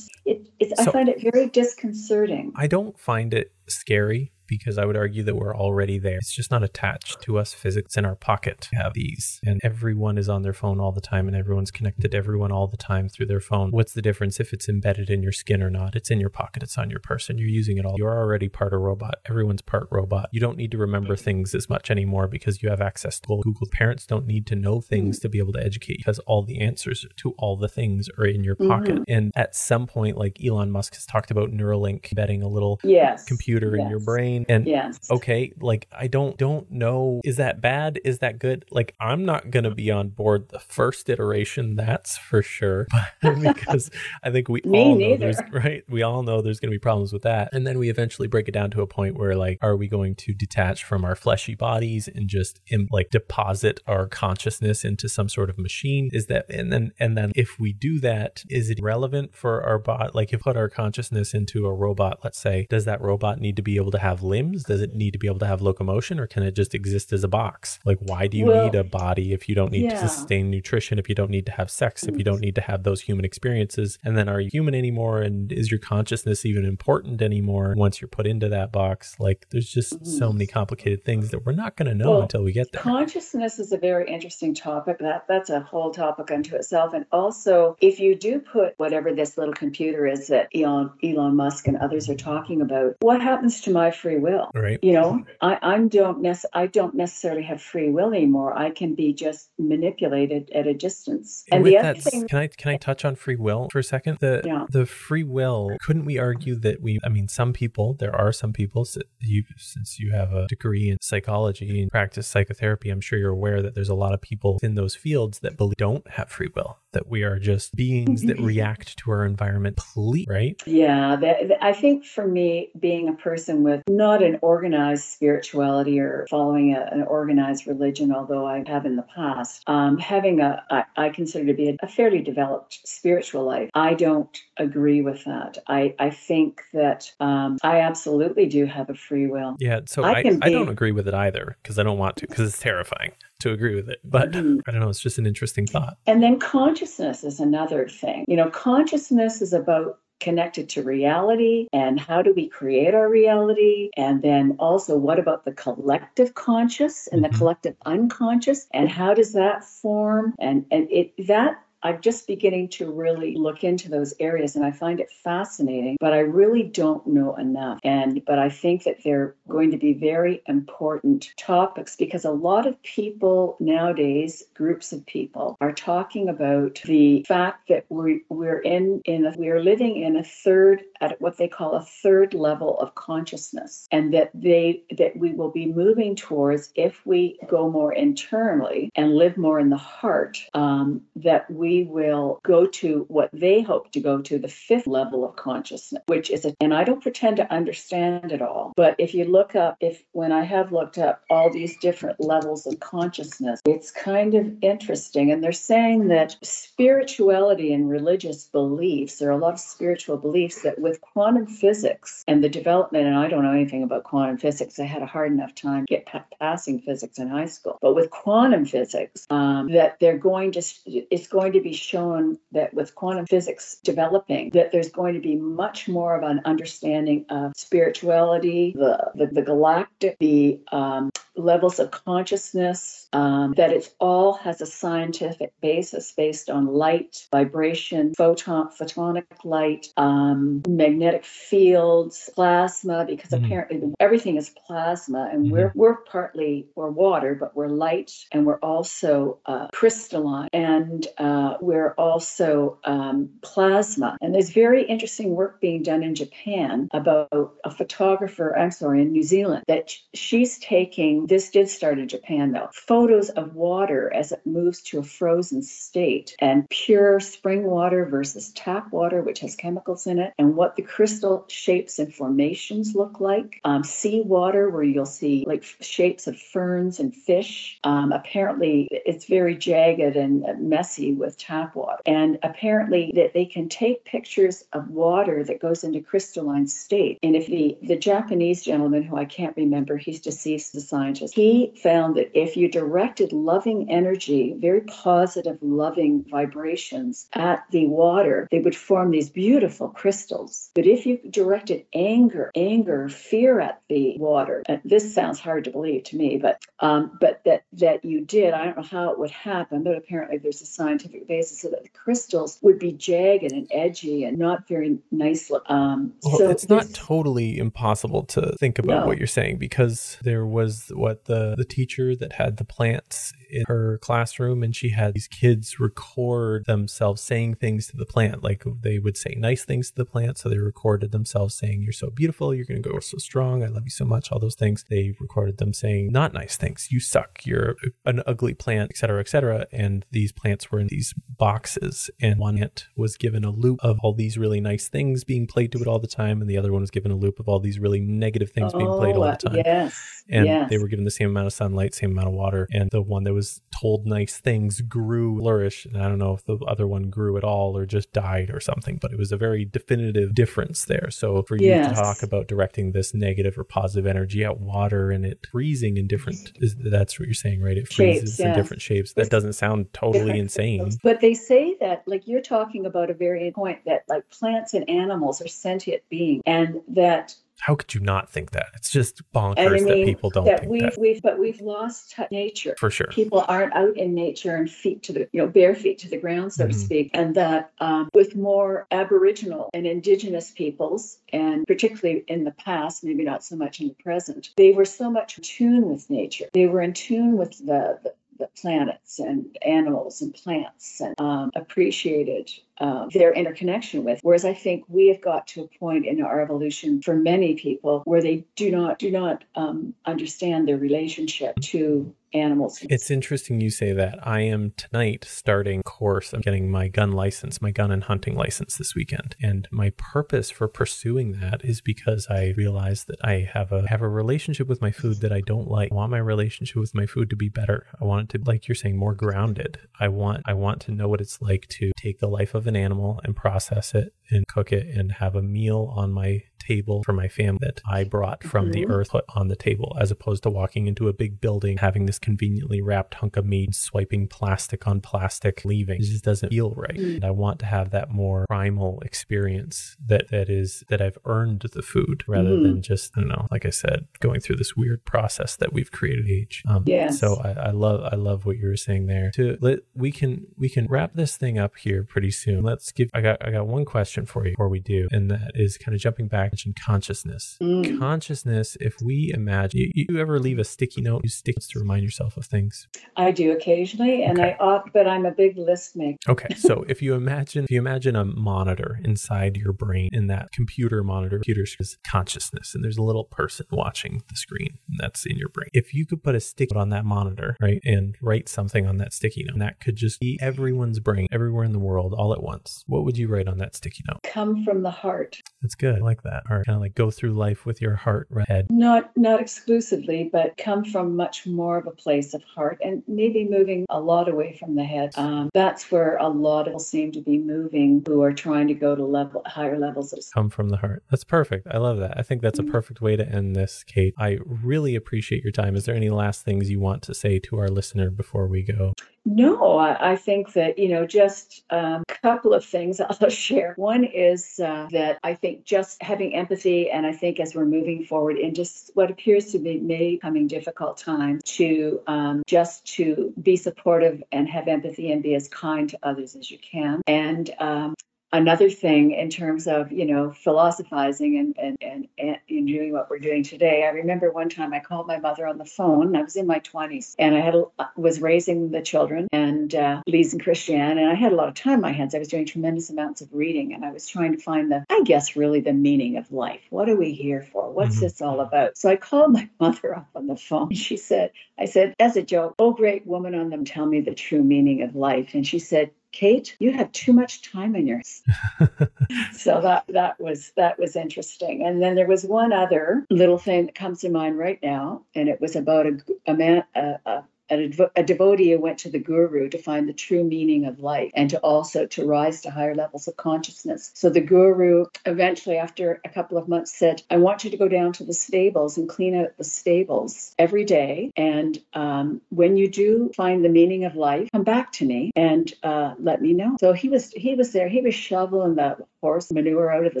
It, it so, I find it very disconcerting. I don't find it scary because I would argue that we're already there. It's just not attached to us physics in our pocket. We have these, and everyone is on their phone all the time, and everyone's connected to everyone all the time through their phone. What's the difference if it's embedded in your skin or not? It's in your pocket, it's on your person, you're using it all. You're already part of robot. Everyone's part robot. You don't need to remember things as much anymore because you have access to Google. Parents don't need to know things to be able to educate because all the answers to all the things are in your pocket. Mm-hmm. And at some point, like Elon Musk has talked about Neuralink embedding a little yes. computer yes. in your brain and yes. okay, like I don't don't know is that bad? Is that good? Like I'm not going to be on board the first iteration, that's for sure. because I think we all know neither. there's right, we all know there's going to be problems with that. And then we eventually break it down to a point where like are we going to detach from our fleshy bodies and just in, like deposit our consciousness into some sort of machine? Is that and then and then if we do that, is it relevant for our bot like if put our consciousness into a robot, let's say, does that robot need to be able to have limbs? Does it need to be able to have locomotion or can it just exist as a box? Like, why do you Well, need a body if you don't need yeah. to sustain nutrition, if you don't need to have sex, if you don't need to have those human experiences? And then are you human anymore? And is your consciousness even important anymore once you're put into that box? Like, there's just mm-hmm. so many complicated things that we're not going to know Well, until we get there. Consciousness is a very interesting topic. That that's a whole topic unto itself. And also, if you do put whatever this little computer is that Elon Elon Musk and others are talking about, what happens to my free will? Right. You know, I I don't nec- I don't necessarily have free will anymore. I can be just manipulated at a distance. And with the other that, thing, can I can I touch on free will for a second? The Yeah. the free will. Couldn't we argue that we? I mean, some people. There are some people. You since you have a degree in psychology and practice psychotherapy, I'm sure you're aware that there's a lot of people in those fields that believe don't have free will. That we are just beings that react to our environment. Complete right. Yeah, that, that- I think for me, being a person with not an organized spirituality or following a, an organized religion, although I have in the past, um, having a, I, I consider to be a, a fairly developed spiritual life, I don't agree with that. I, I think that um, I absolutely do have a free will. Yeah. So I I, can I, don't agree with it either because I don't want to because it's terrifying to agree with it. But Mhm. I don't know. It's just an interesting thought. And then consciousness is another thing. You know, consciousness is about connected to reality and how do we create our reality? And then also what about the collective conscious and the Mhm. collective unconscious? And how does that form? And and it that I'm just beginning to really look into those areas and I find it fascinating, but I really don't know enough. And but I think that they're going to be very important topics because a lot of people nowadays, groups of people, are talking about the fact that we we're in in a, we're living in a third at what they call a third level of consciousness, and that they that we will be moving towards if we go more internally and live more in the heart, um, that we will go to what they hope to go to the fifth level of consciousness, which is a, and I don't pretend to understand it all, but if you look up, if when I have looked up all these different levels of consciousness, it's kind of interesting. And they're saying that spirituality and religious beliefs, there are a lot of spiritual beliefs that with quantum physics and the development, and I don't know anything about quantum physics, I had a hard enough time get pa- passing physics in high school, but with quantum physics, um, that they're going to, it's going to be shown that with quantum physics developing, that there's going to be much more of an understanding of spirituality, the, the, the galactic, the um, levels of consciousness, um, that it all has a scientific basis based on light, vibration, photon, photonic light, um, magnetic fields, plasma, because Mhm. apparently everything is plasma, and we're we're partly we're water, but we're light, and we're also uh, crystalline, and uh, we're also um, plasma. And there's very interesting work being done in Japan about a photographer. I'm sorry, in New Zealand, that she's taking. This did start in Japan though. Photos of water as it moves to a frozen state, and pure spring water versus tap water, which has chemicals in it, and what the crystal shapes and formations look like. Um, sea water, where you'll see like shapes of ferns and fish. Um, apparently, it's very jagged and uh, messy with tap water. And apparently, that they can take pictures of water that goes into crystalline state. And if the the Japanese gentleman, who I can't remember, he's deceased, the scientist, he found that if you directed loving energy, very positive, loving vibrations at the water, they would form these beautiful crystals. But if you directed anger, anger, fear at the water, and this sounds hard to believe to me, but um, but that that you did, I don't know how it would happen, but apparently there's a scientific basis so that the crystals would be jagged and edgy and not very nice. Um, Well, so it's not totally impossible to think about No. what you're saying because there was what the the teacher that had the plants in her classroom and she had these kids record themselves saying things to the plant like they would say nice things to the plant so they recorded themselves saying you're so beautiful you're going to go so strong i love you so much all those things they recorded them saying not nice things you suck you're an ugly plant etc etc and these plants were in these boxes and one ant was given a loop of all these really nice things being played to it all the time and the other one was given a loop of all these really negative things being played all the Oh, time. Yes. And yes. they were given the same amount of sunlight, same amount of water. And the one that was told nice things grew, flourished. And I don't know if the other one grew at all or just died or something, but it was a very definitive difference there. So for you Yes. to talk about directing this negative or positive energy at water and it freezing in different, is, that's what you're saying, right? It freezes Shapes, in yeah. different shapes. That doesn't sound totally insane. But they say that, like you're talking about a very point that, like plants and animals are sentient beings, and that How could you not think that? It's just bonkers I that mean people don't that think we've that. we've but we've lost touch nature. For sure. People aren't out in nature and feet to the you know bare feet to the ground, so to Mhm. speak, and that um, with more Aboriginal and Indigenous peoples, and particularly in the past, maybe not so much in the present, they were so much in tune with nature. They were in tune with the, the the planets and animals and plants and um, appreciated uh, their interconnection with. Whereas I think we have got to a point in our evolution for many people where they do not do not um, understand their relationship to animals. It's interesting you say that. I am tonight starting course. I'm getting my gun license, my gun and hunting license this weekend. And my purpose for pursuing that is because I realize that I have a have a relationship with my food that I don't like. I want my relationship with my food to be better. I want it to like you're saying more grounded. I want I want to know what it's like to take the life of an animal and process it and cook it and have a meal on my table for my family that I brought from the Mhm. earth put on the table, as opposed to walking into a big building, having this conveniently wrapped hunk of meat, swiping plastic on plastic, leaving. It just doesn't feel right. Mm. And I want to have that more primal experience that that is that I've earned the food rather Mhm. than just I don't know, like I said, going through this weird process that we've created age. Um, Yes. So I, I love I love what you were saying there. To let we can we can wrap this thing up here pretty soon. Let's give I got I got one question for you before we do, and that is kind of jumping back to consciousness. Mm. Consciousness. If we imagine you, you ever leave a sticky note, you stick to remind yourself of things. I do occasionally, and Okay. I opt, but I'm a big list maker. Okay, so if you imagine if you imagine a monitor inside your brain, in that computer monitor, computer is consciousness, and there's a little person watching the screen, and that's in your brain. If you could put a sticky note on that monitor, right, and write something on that sticky note, and that could just be everyone's brain, everywhere in the world, all at once. What would you write on that sticky Come from the heart, That's good. I like that. Or kind of like go through life with your heart right head. not not exclusively, but come from much more of a place of heart, and maybe moving a lot away from the head. Um, that's where a lot of people seem to be moving, who are trying to go to level higher levels of. Come from the heart. That's perfect. I love that. I think that's a perfect way to end this, Kate. I really appreciate your time. Is there any last things you want to say to our listener before we go? No, I, I think that, you know, just a um, couple of things I'll share. One is uh, that I think just having empathy, and I think as we're moving forward in just what appears to be may coming difficult time, to um, just to be supportive and have empathy and be as kind to others as you can. And um, another thing in terms of you know philosophizing and, and and and in doing what we're doing today. I remember one time i called my mother on the phone. I was in my 20s and i had a, was raising the children and uh, lise and christiane and i had a lot of time on my hands. I was doing tremendous amounts of reading and i was trying to find the i guess really the meaning of life. What are we here for? What's Mhm. this all about? So i called my mother up on the phone. She said i said as a joke. Oh great woman on them. Tell me the true meaning of life. And she said Kate, you have too much time in your so that that was that was interesting. And then there was one other little thing that comes to mind right now, and it was about a a man a, a, a, devo- a devotee who went to the guru to find the true meaning of life and to also to rise to higher levels of consciousness. So the guru eventually, after a couple of months, said, "I want you to go down to the stables and clean out the stables every day. And um, when you do find the meaning of life, come back to me and uh, let me know." So he was he was there. He was shoveling the horse manure out of the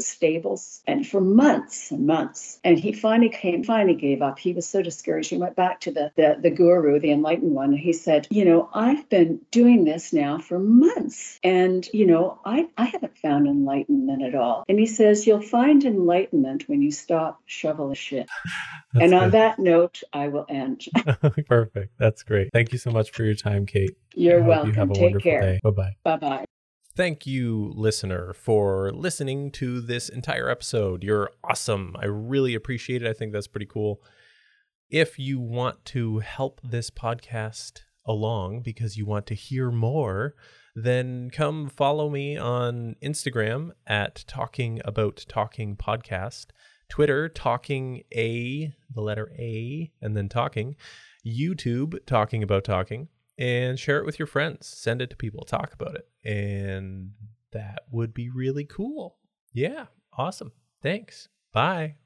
stables, and for months and months. And he finally came, finally gave up. He was so discouraged. He went back to the the, the guru, the enlightened one. And he said, "You know, I've been doing this now for months, and you know, I I haven't found enlightenment at all." And he says, "You'll find enlightenment when you stop shoveling shit." That's and on that note, I will end. Perfect. That's great. Thank you so much for your time, Kate. You're welcome. You have a Take wonderful care. day. Bye bye. Bye bye. Thank you, listener, for listening to this entire episode. You're awesome. I really appreciate it. I think that's pretty cool. If you want to help this podcast along because you want to hear more, then come follow me on Instagram at Talking About Talking Podcast. Twitter, talking A, the letter A, and then talking. YouTube, talking about talking. And share it with your friends. Send it to people. Talk about it. And that would be really cool. Yeah. Awesome. Thanks. Bye.